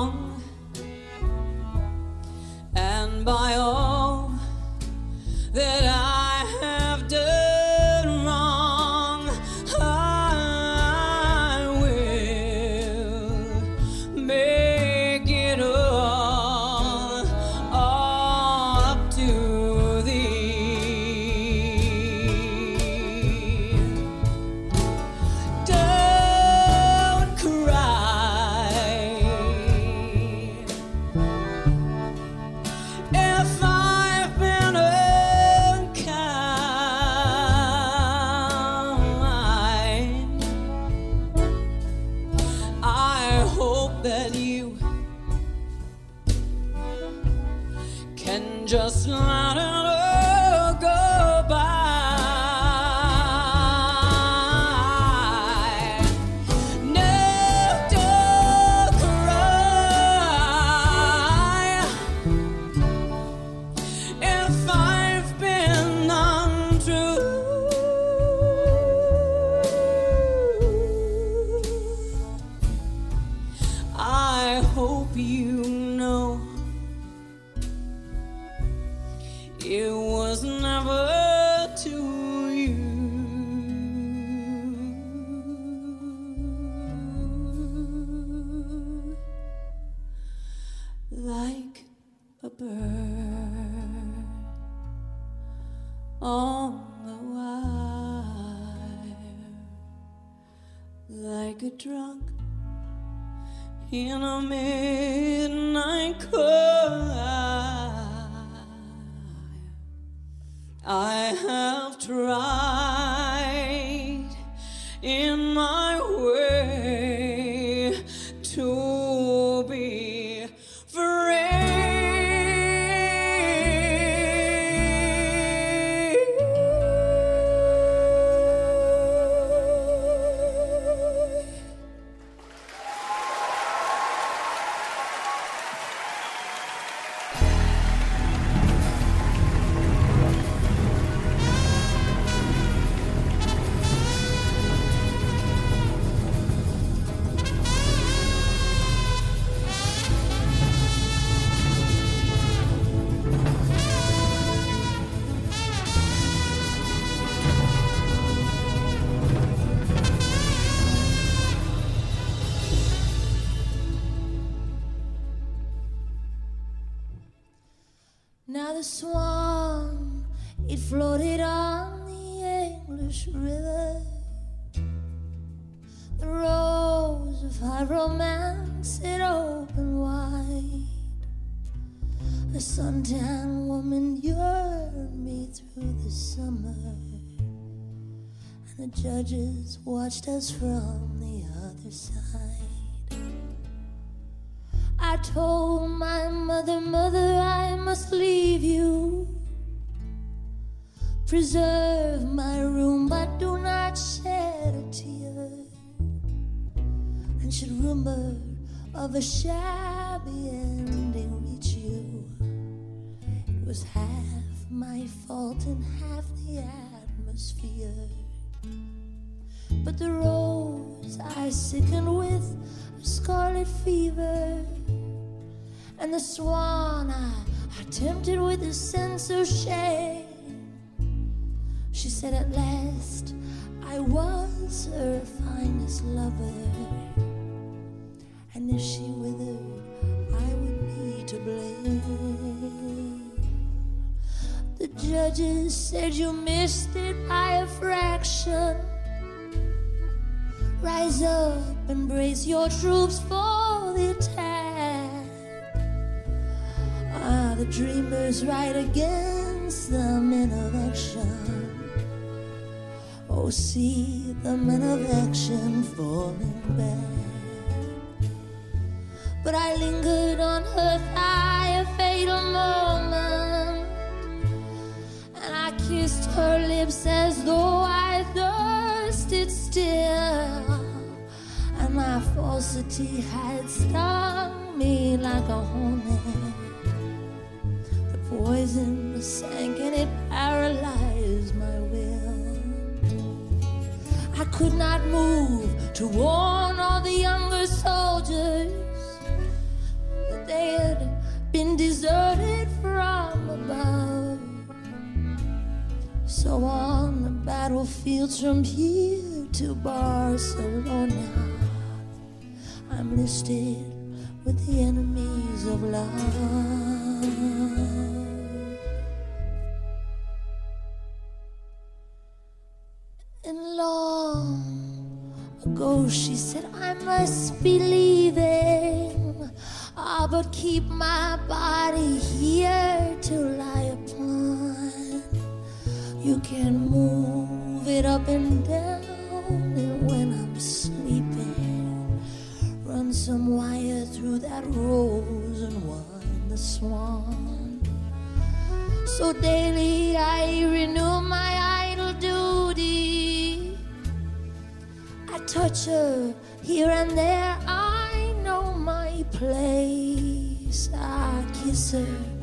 the summer. And the judges watched us from the other side. I told my mother, Mother, I must leave you. Preserve my room, but do not shed a tear. And should rumor of a shabby ending reach you, it was half my fault and half the atmosphere. But the rose I sickened with scarlet fever, and the swan I, I tempted with a sense of shame. She said at last I was her finest lover, and if she withered, I would be to blame. The judges said you missed it by a fraction. Rise up and brace your troops for the attack. Are the dreamers right against the men of action. Oh, see the men of action falling back. But I lingered on her thigh a fatal moment, kissed her lips as though I thirsted still, and my falsity had stung me like a hornet. The poison sank and it paralyzed my will. I could not move to warn all the younger soldiers that they had been deserted from above. So on the battlefields from here to Barcelona, I'm listed with the enemies of love. And long ago she said I must be leaving. Ah, but keep my body here to lie upon. You can move it up and down, and when I'm sleeping, run some wire through that rose and wind the swan. So daily I renew my idle duty. I touch her here and there. I know my place. I kiss her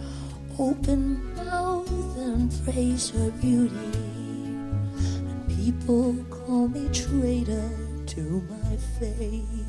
open mouth and praise her beauty. And people call me traitor to my face.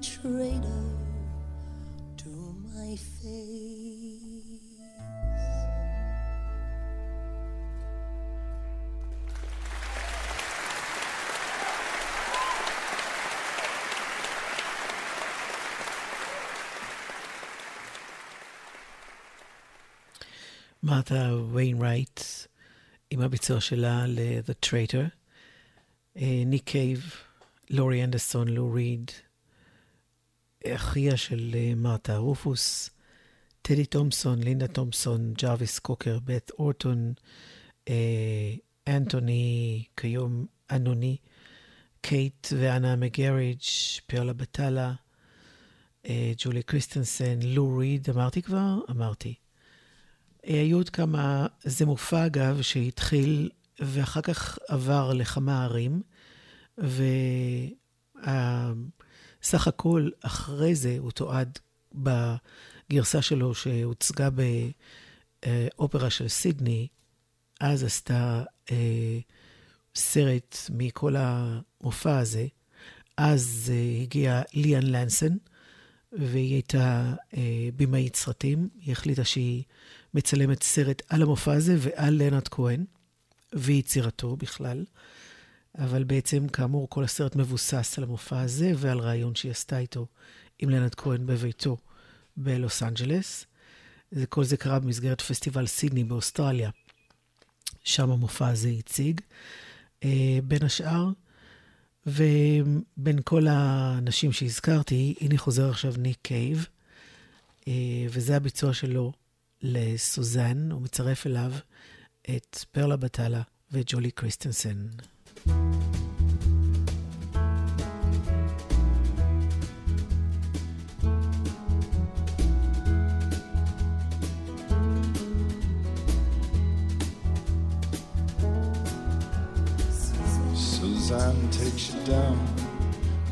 traitor to my face. מרתה ויינרייט עם הביצוע שלה ל-The Traitor. אה, ניק קייב, לורי אנדרסון, לו ריד, אחיה של אה, מרתה רופוס, טדי תומפסון, לינדה תומפסון, ג'רוויס קוקר, בית אורטון, אה, אנטוני, כיום אנוני, קייט ואנה מגריג', פרלה בטלה, אה, ג'ולי קריסטנסן, לו ריד, אמרתי כבר? אמרתי. היו עוד כמה, זה מופע אגב שהתחיל ואחר כך עבר לכמה ערים, וסך הכל אחרי זה הוא תועד בגרסה שלו שהוצגה באופרה של סידני, אז עשתה אה, סרט מכל המופע הזה. אז אה, הגיעה ליאן לנסן, והיא הייתה אה, במאית סרטים. היא החליטה שהיא מצלמת סרט על המופע הזה ועל לנרד כהן, ויצירתו בכלל. אבל בעצם, כאמור, כל הסרט מבוסס על המופע הזה ועל רעיון שהיא עשתה איתו עם לנרד כהן בביתו בלוס אנג'לס. זה, כל זה קרה במסגרת פסטיבל סידני באוסטרליה. שם המופע הזה הציג, אה, בין השאר. ובין כל האנשים שהזכרתי, הנה חוזר עכשיו ניק קייב, אה, וזה הביצוע שלו לסוזן, הוא מצרף אליו את פרלה בטלה וג'ולי קריסטנסן. Suzanne takes you down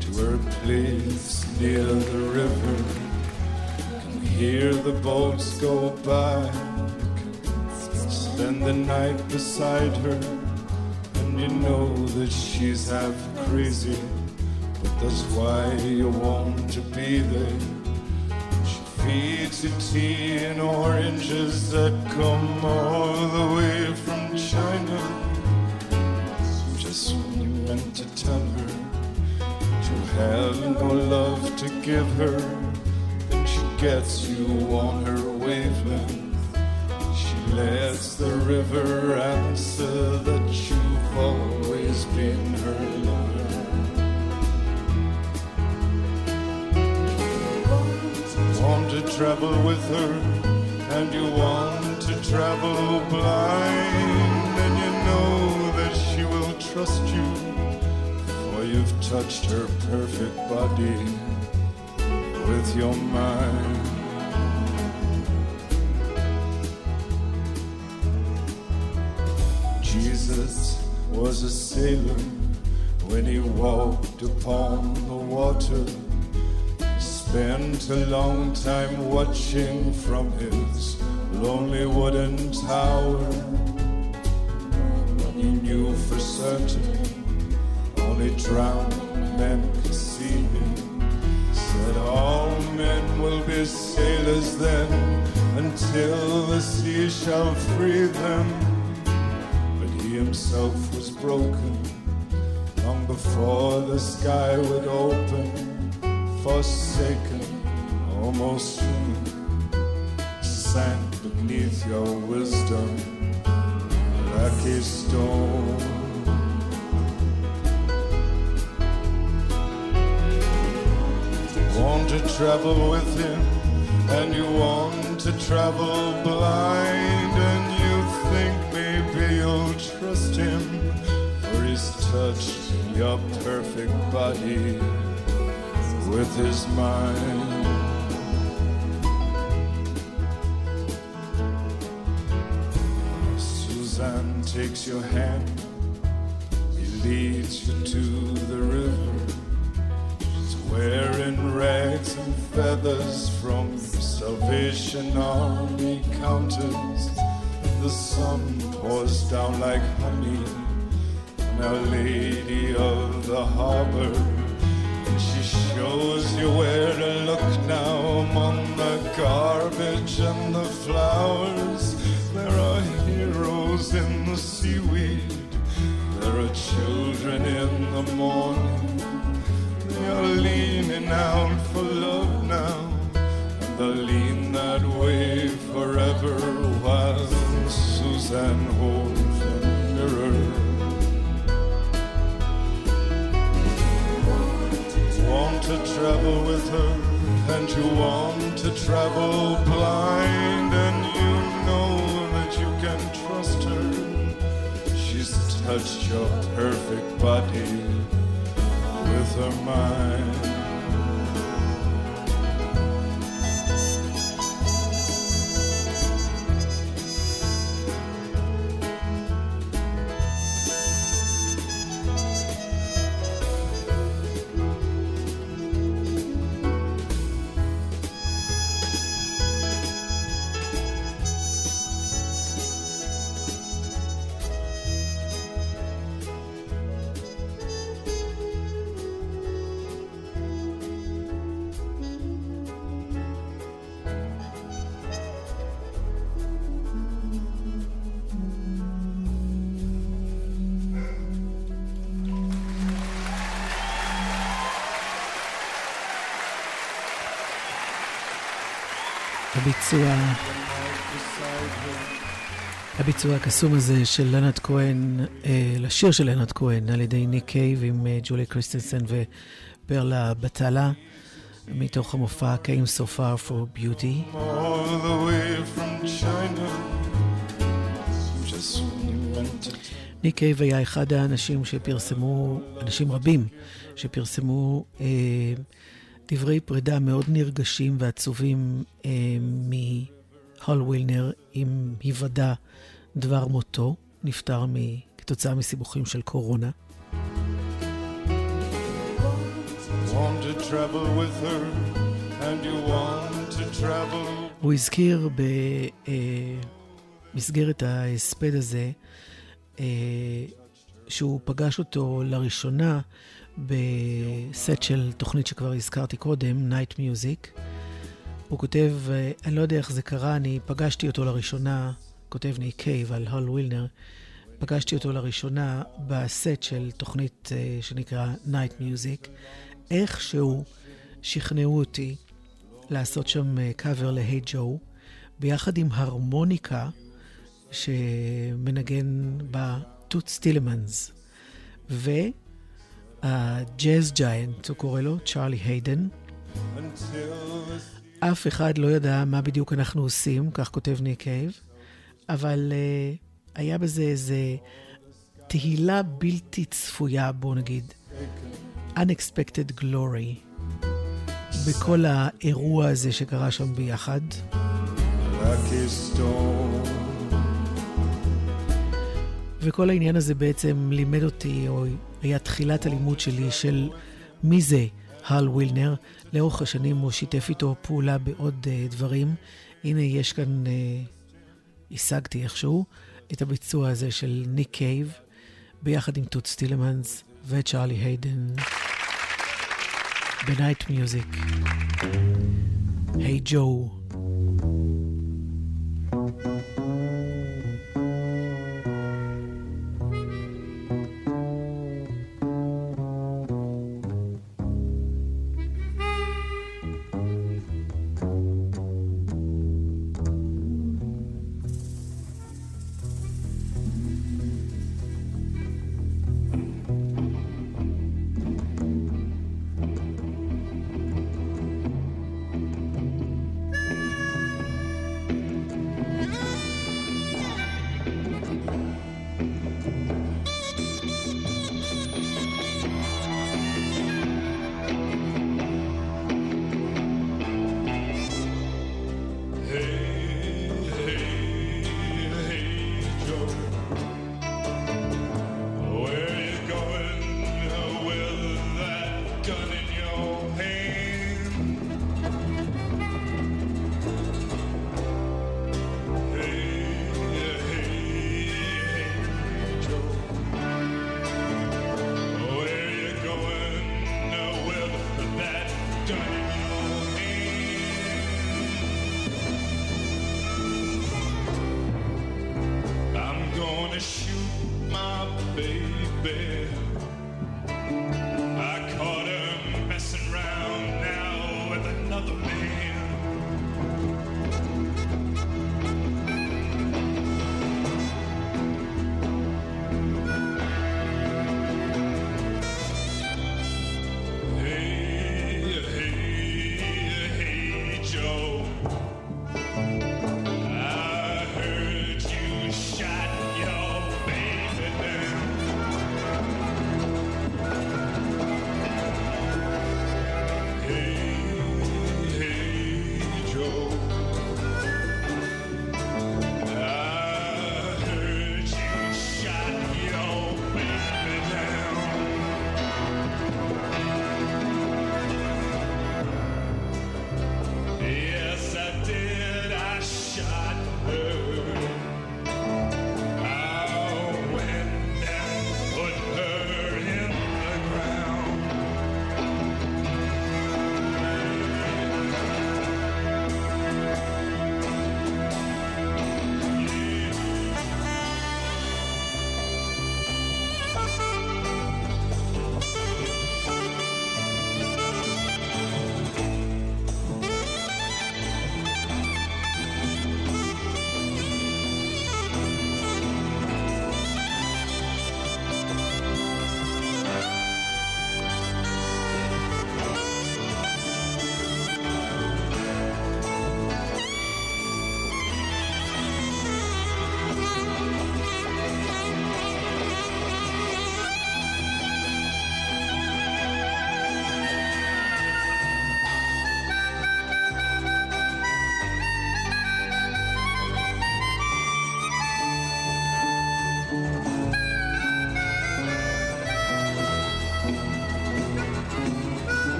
to her place near the river. Can hear the boats go by. Spend the night beside her, you know that she's half crazy. But that's why you want to be there. She feeds you tea and oranges that come all the way from China just when you meant to tell her to have no love to give her, then she gets you on her wavelength. Lets the river answer that you've always been her lover. Want to travel with her, and you want to travel blind, and you know that she will trust you, for you've touched her perfect body with your mind. Jesus was a sailor when he walked upon the water. Spent a long time watching from his lonely wooden tower. He knew for certain only drowned men could see him. Said all men will be sailors then until the sea shall free them. Himself was broken long before the sky would open forsaken, almost human, sank beneath your wisdom a stone. Want to travel with him, and you want to travel blind, and touched your perfect body with his mind. Suzanne takes your hand, he leads you to the river. She's wearing rags and feathers from Salvation Army counters. The sun pours down like honey Our Lady of the Harbor. And she shows you where to look now among the garbage and the flowers. There are heroes in the seaweed. There are children in the morning. They are leaning out for love now. And they'll lean that way forever while Suzanne holds a mirror. Want to travel with her, and you want to travel blind, and you know that you can trust her. She's touched your perfect body with her mind. הביצוע הקסום הזה של לנד כהן, אה, לשיר של לנד כהן, על ידי ניק קייב עם אה, ג'ולי קריסטנסן ופרלה בטלה, מתוך המופע Came So Far for Beauty. ניק קייב היה אחד האנשים שפרסמו, אנשים רבים שפרסמו אה, דברי פרידה מאוד נרגשים ועצובים אה, מהול ווילנר עם היוודע דבר מותו, נפטר מ, כתוצאה מסיבוכים של קורונה. Her, הוא הזכיר במסגרת ההספד הזה אה, שהוא פגש אותו לראשונה בסט של תוכנית שכבר הזכרתי קודם, Night Music. הוא כותב, אה, אני לא יודע איך זה קרה, אני פגשתי אותו לראשונה, כותב ניק קייב על הול ווילנר, פגשתי אותו לראשונה בסט של תוכנית uh, שנקרא Night Music. איכשהו שכנעו אותי לעשות שם קאבר להיי ג'ו, ביחד עם הרמוניקה שמנגן בה טוט סטילמנס. והג'אז ג'יינט, הוא קורא לו, צ'ארלי היידן. אף אחד לא ידע מה בדיוק אנחנו עושים, כך כותב ניק קייב, אבל uh, היה בזה איזה תהילה בלתי צפויה, בואו נגיד. Unexpected Glory. בכל האירוע הזה שקרה שם ביחד. וכל העניין הזה בעצם לימד אותי, או היה תחילת הלימוד שלי של מי זה הל ווילנר. לאורך השנים הוא שיתף איתו פעולה בעוד uh, דברים. הנה, יש כאן, uh, השגתי איכשהו, את הביצוע הזה של ניק קייב, ביחד עם טוט סטילמנס וצ'ארלי היידן. בנייט מיוזיק. היי ג'ו.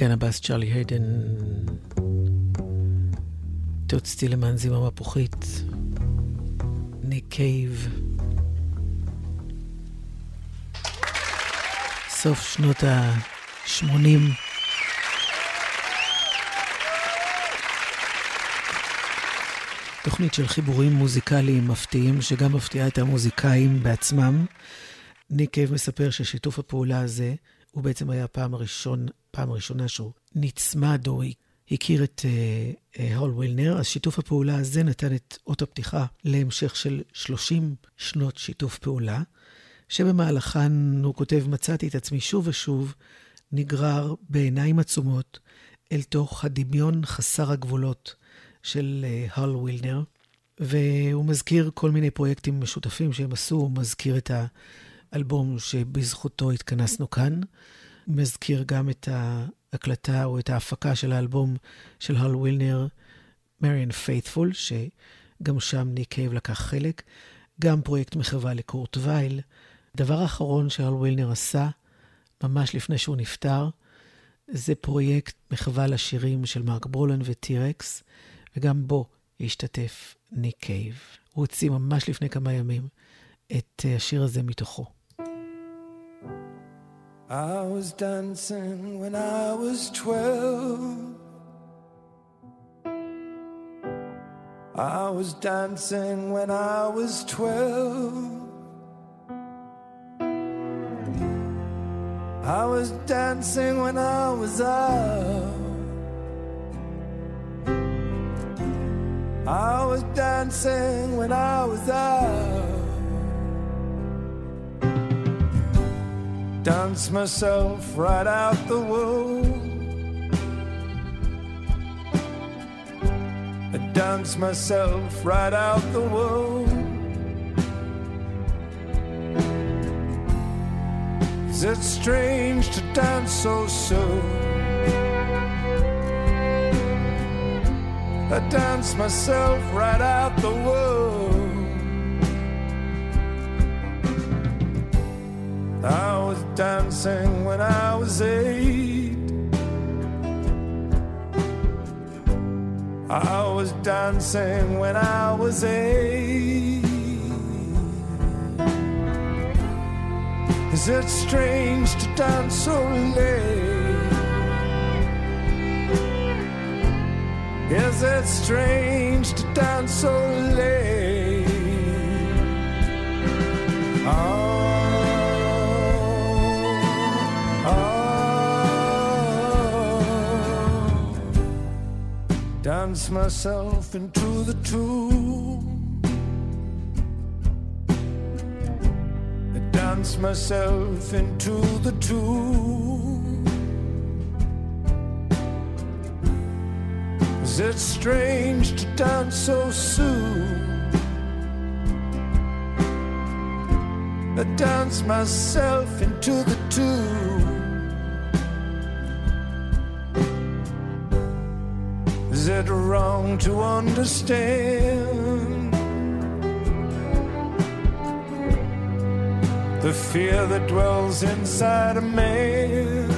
נגן הבאס צ'רלי היידן, תות סטילמן זימה מפוחית, ניק קייב. סוף שנות ה-80. תוכנית של חיבורים מוזיקליים מפתיעים, שגם מפתיעה את המוזיקאים בעצמם. ניק קייב מספר ששיתוף הפעולה הזה, הוא בעצם היה הפעם הראשון, פעם הראשונה שהוא נצמד או הכיר את uh, uh, הול וילנר, אז שיתוף הפעולה הזה נתן את אות הפתיחה להמשך של 30 שנות שיתוף פעולה, שבמהלכן, הוא כותב, מצאתי את עצמי שוב ושוב נגרר בעיניים עצומות אל תוך הדמיון חסר הגבולות של uh, הול וילנר, והוא מזכיר כל מיני פרויקטים משותפים שהם עשו, הוא מזכיר את האלבום שבזכותו התכנסנו כאן, מזכיר גם את ההקלטה או את ההפקה של האלבום של הול וילנר, מריאן פייתפול, שגם שם ניק קייב לקח חלק, גם פרויקט מחווה לקורט וייל. הדבר האחרון שהול וילנר עשה, ממש לפני שהוא נפטר, זה פרויקט מחווה לשירים של מרק ברולן וטירקס, וגם בו השתתף ניק קייב. הוא הוציא ממש לפני כמה ימים את השיר הזה מתוכו. I was dancing when I was twelve. I was dancing when I was twelve. I was dancing when I was out. I was dancing when I was out. Dance myself right out the womb. I dance myself right out the womb. Is it strange to dance so soon? I dance myself right out the womb. I was dancing when I was eight. I was dancing when I was eight. Is it strange to dance so late? Is it strange to dance so late? Oh, dance myself into the tomb. I dance myself into the tomb. Is it strange to dance so soon? I dance myself into the tune. Is it wrong to understand the fear that dwells inside a man?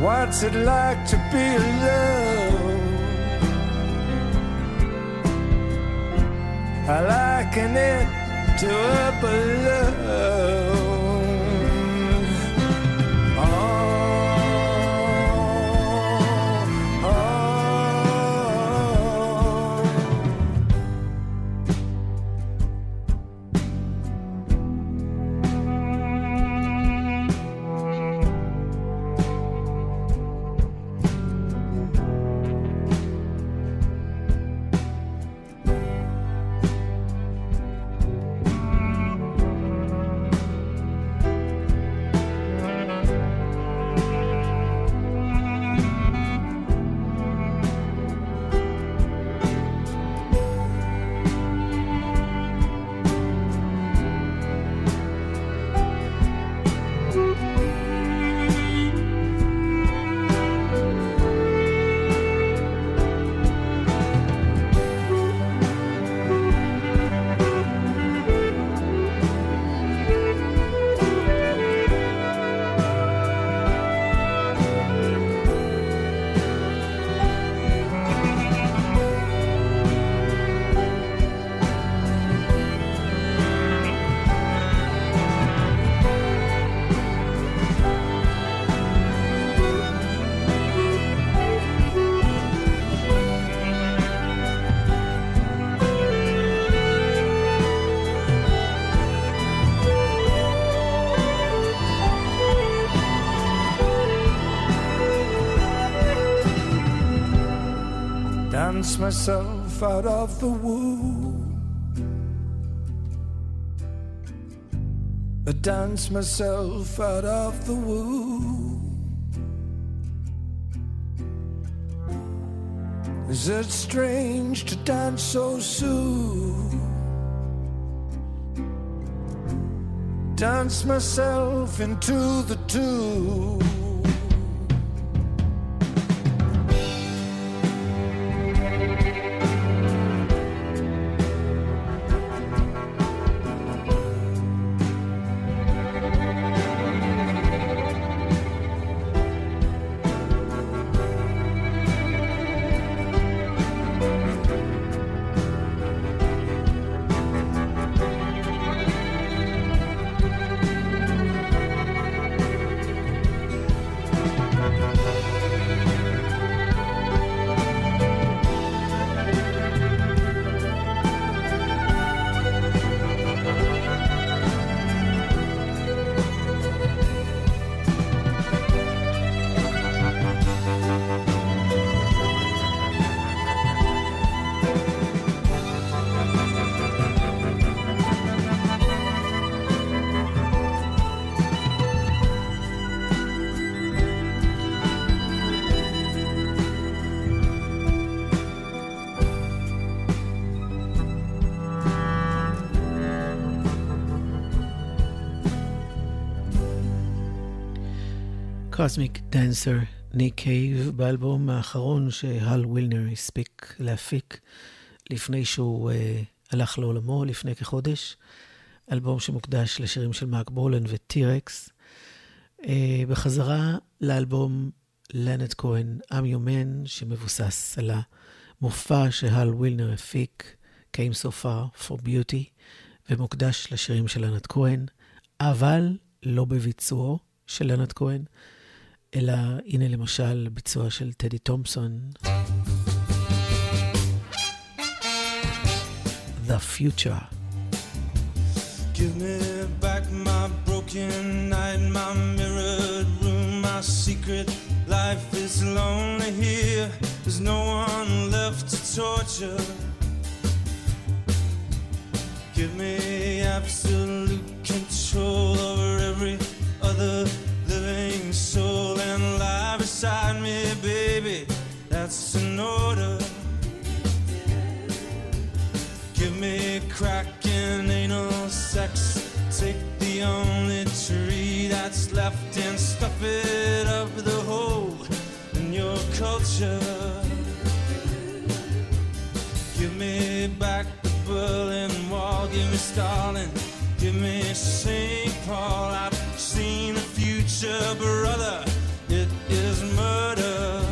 What's it like to be alone? I liken it to a balloon. Dance myself out of the womb. I dance myself out of the womb. Is it strange to dance so soon? Dance myself into the tune. קוסמיק דנסר, ניק קייב, באלבום האחרון שהל ווילנר הספיק להפיק לפני שהוא uh, הלך לעולמו לפני כחודש. אלבום שמוקדש לשירים של מאק בולן וטירקס. Uh, בחזרה לאלבום לנד כהן, I'm Your Man, שמבוסס על המופע שהל ווילנר הפיק, Came So Far for Beauty, ומוקדש לשירים של לנד כהן, אבל לא בביצועו של לנד כהן. אלא הנה למשל ביצוע של טדי תומפסון. The Future. Give me back my broken night, my mirrored room, my secret life is lonely here. There's no one left to torture. Give me absolute control over every other soul and lie beside me, baby. That's an order. Give me cracking anal sex. Take the only tree that's left and stuff it up the hole in your culture. Give me back the Berlin Wall. Give me Stalin. Give me St. Paul. I've seen a few future brother. It is murder.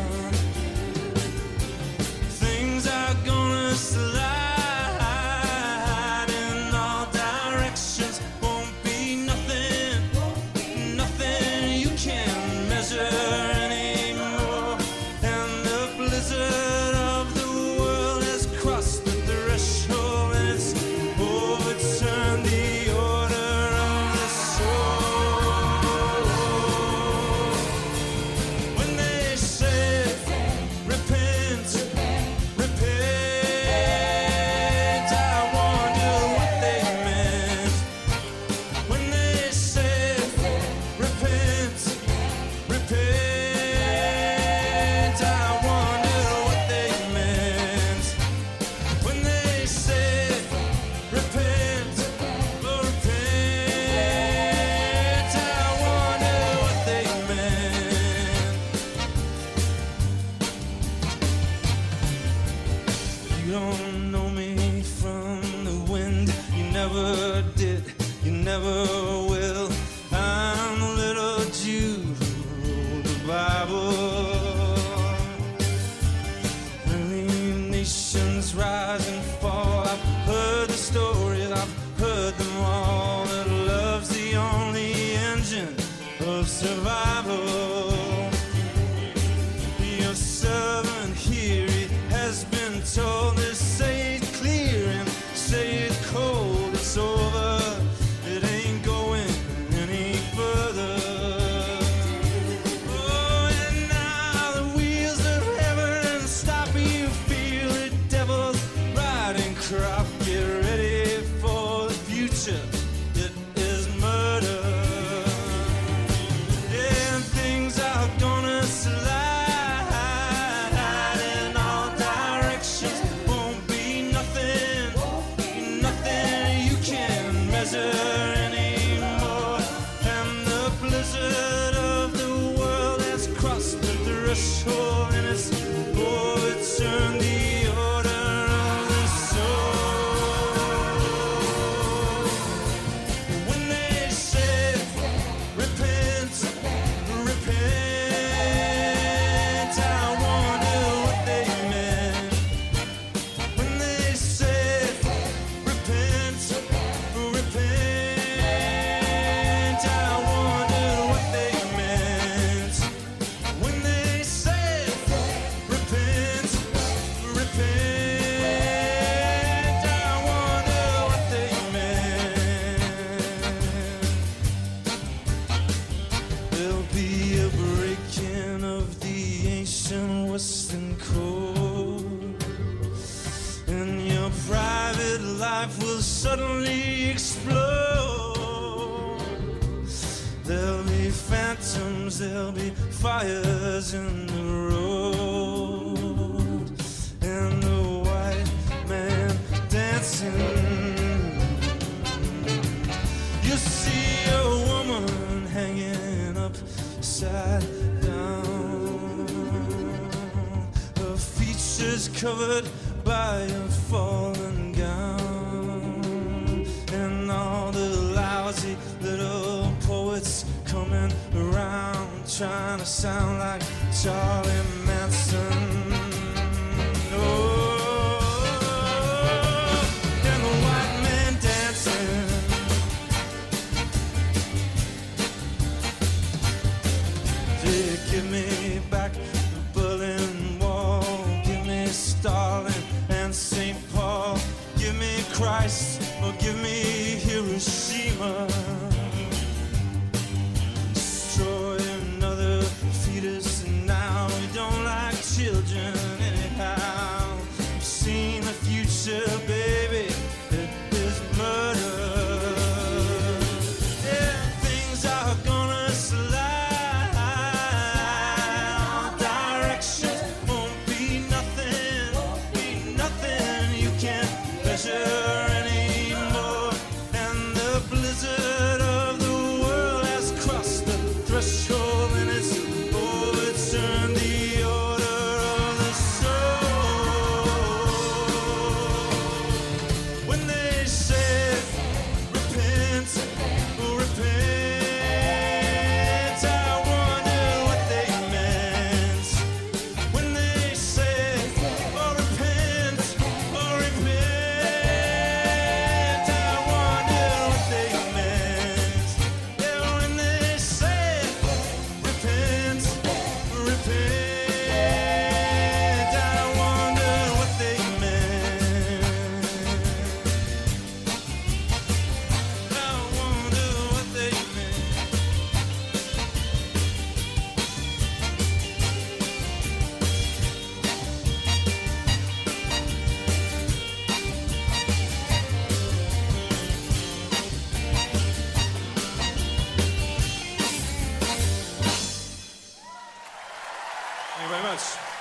much.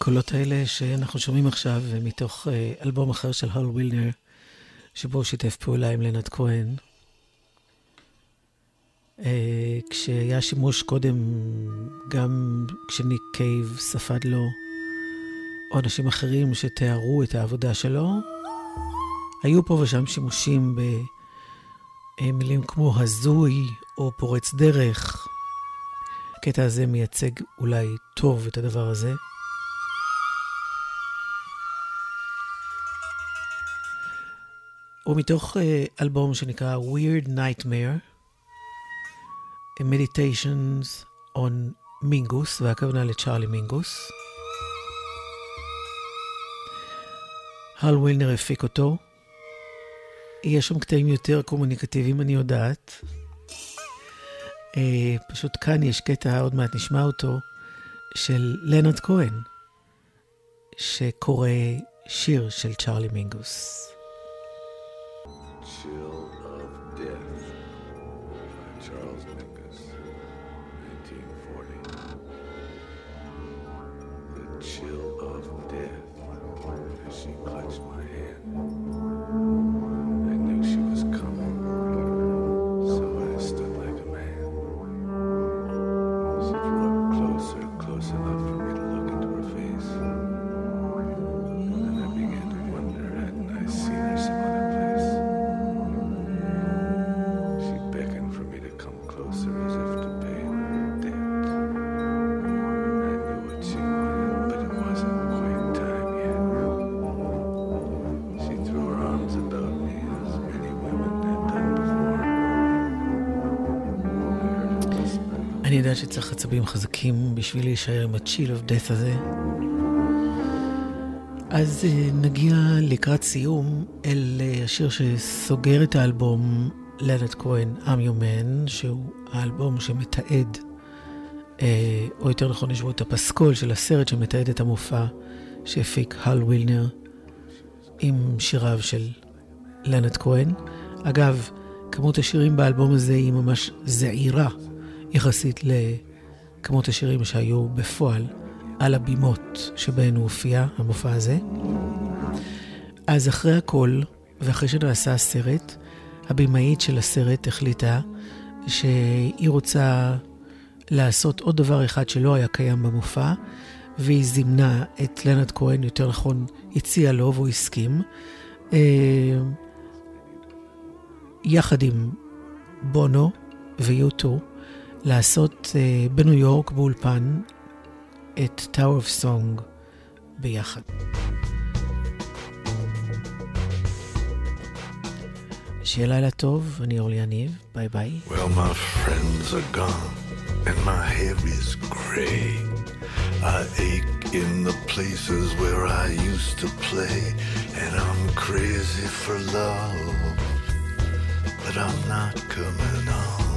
הקולות האלה שאנחנו שומעים עכשיו מתוך אה, אלבום אחר של הול וילנר, שבו הוא שיתף פעולה עם לנד כהן. אה, כשהיה שימוש קודם, גם כשניק קייב ספד לו או אנשים אחרים שתיארו את העבודה שלו, היו פה ושם שימושים במילים כמו הזוי או פורץ דרך. הקטע הזה מייצג אולי טוב את הדבר הזה. הוא מתוך uh, אלבום שנקרא Weird Nightmare, Meditations on מינגוס, והכוונה לצ'ארלי מינגוס. הל ווילנר הפיק אותו. יש שם קטעים יותר קומוניקטיביים, אני יודעת. Uh, פשוט כאן יש קטע, עוד מעט נשמע אותו, של לנרד כהן, שקורא שיר של צ'ארלי מינגוס. Chill עצבים חזקים בשביל להישאר עם ה-chill of death הזה. אז אה, נגיע לקראת סיום אל אה, השיר שסוגר את האלבום לנד כהן, I'm Your Man, שהוא האלבום שמתעד, אה, או יותר נכון בו את הפסקול של הסרט שמתעד את המופע שהפיק הל וילנר עם שיריו של לנד כהן. אגב, כמות השירים באלבום הזה היא ממש זעירה יחסית לכמות השירים שהיו בפועל על הבימות שבהן הוא הופיע, המופע הזה. אז אחרי הכל, ואחרי שנעשה הסרט, הבמאית של הסרט החליטה שהיא רוצה לעשות עוד דבר אחד שלא היה קיים במופע, והיא זימנה את לנד כהן, יותר נכון, הציעה לו והוא הסכים, אה, יחד עם בונו ויוטו, לעשות אה, בניו יורק באולפן את Tower of Song ביחד. שיהיה לילה טוב, אני אורלי יניב, ביי ביי. Well, my friends are gone, and my hair is gray. I ache in the places where I used to play, and I'm crazy for love, but I'm not coming home.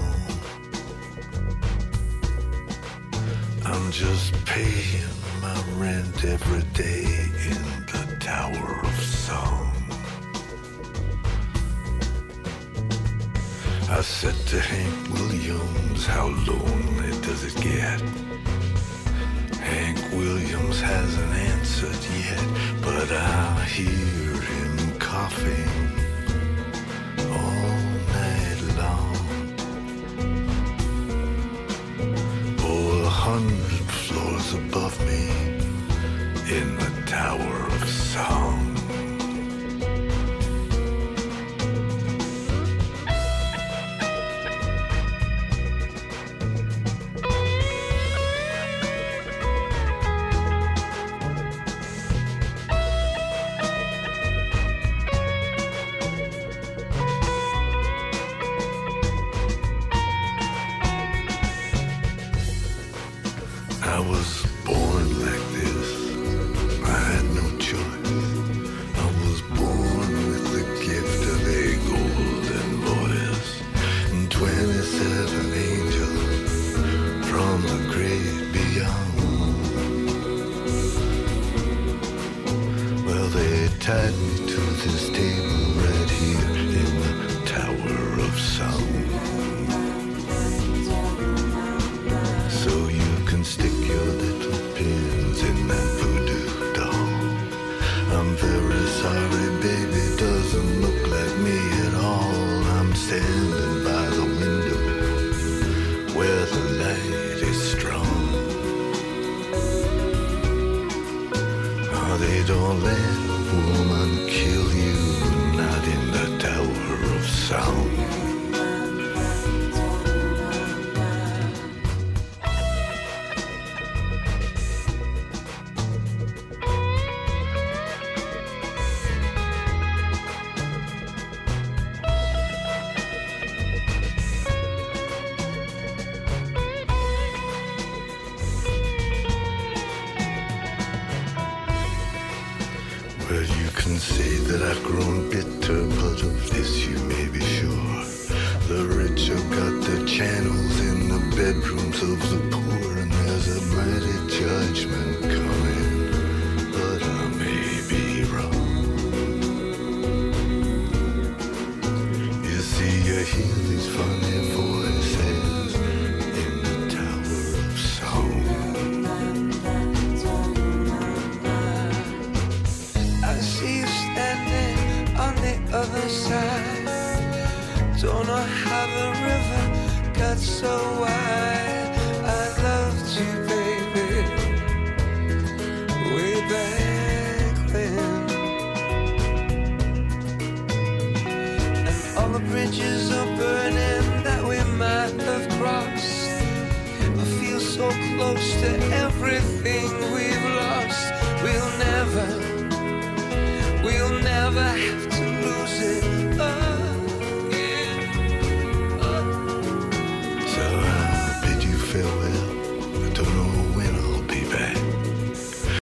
I'm just paying my rent every day in the Tower of Song. I said to Hank Williams, how lonely does it get? Hank Williams hasn't answered yet, but I hear him coughing above me in the Tower of Song.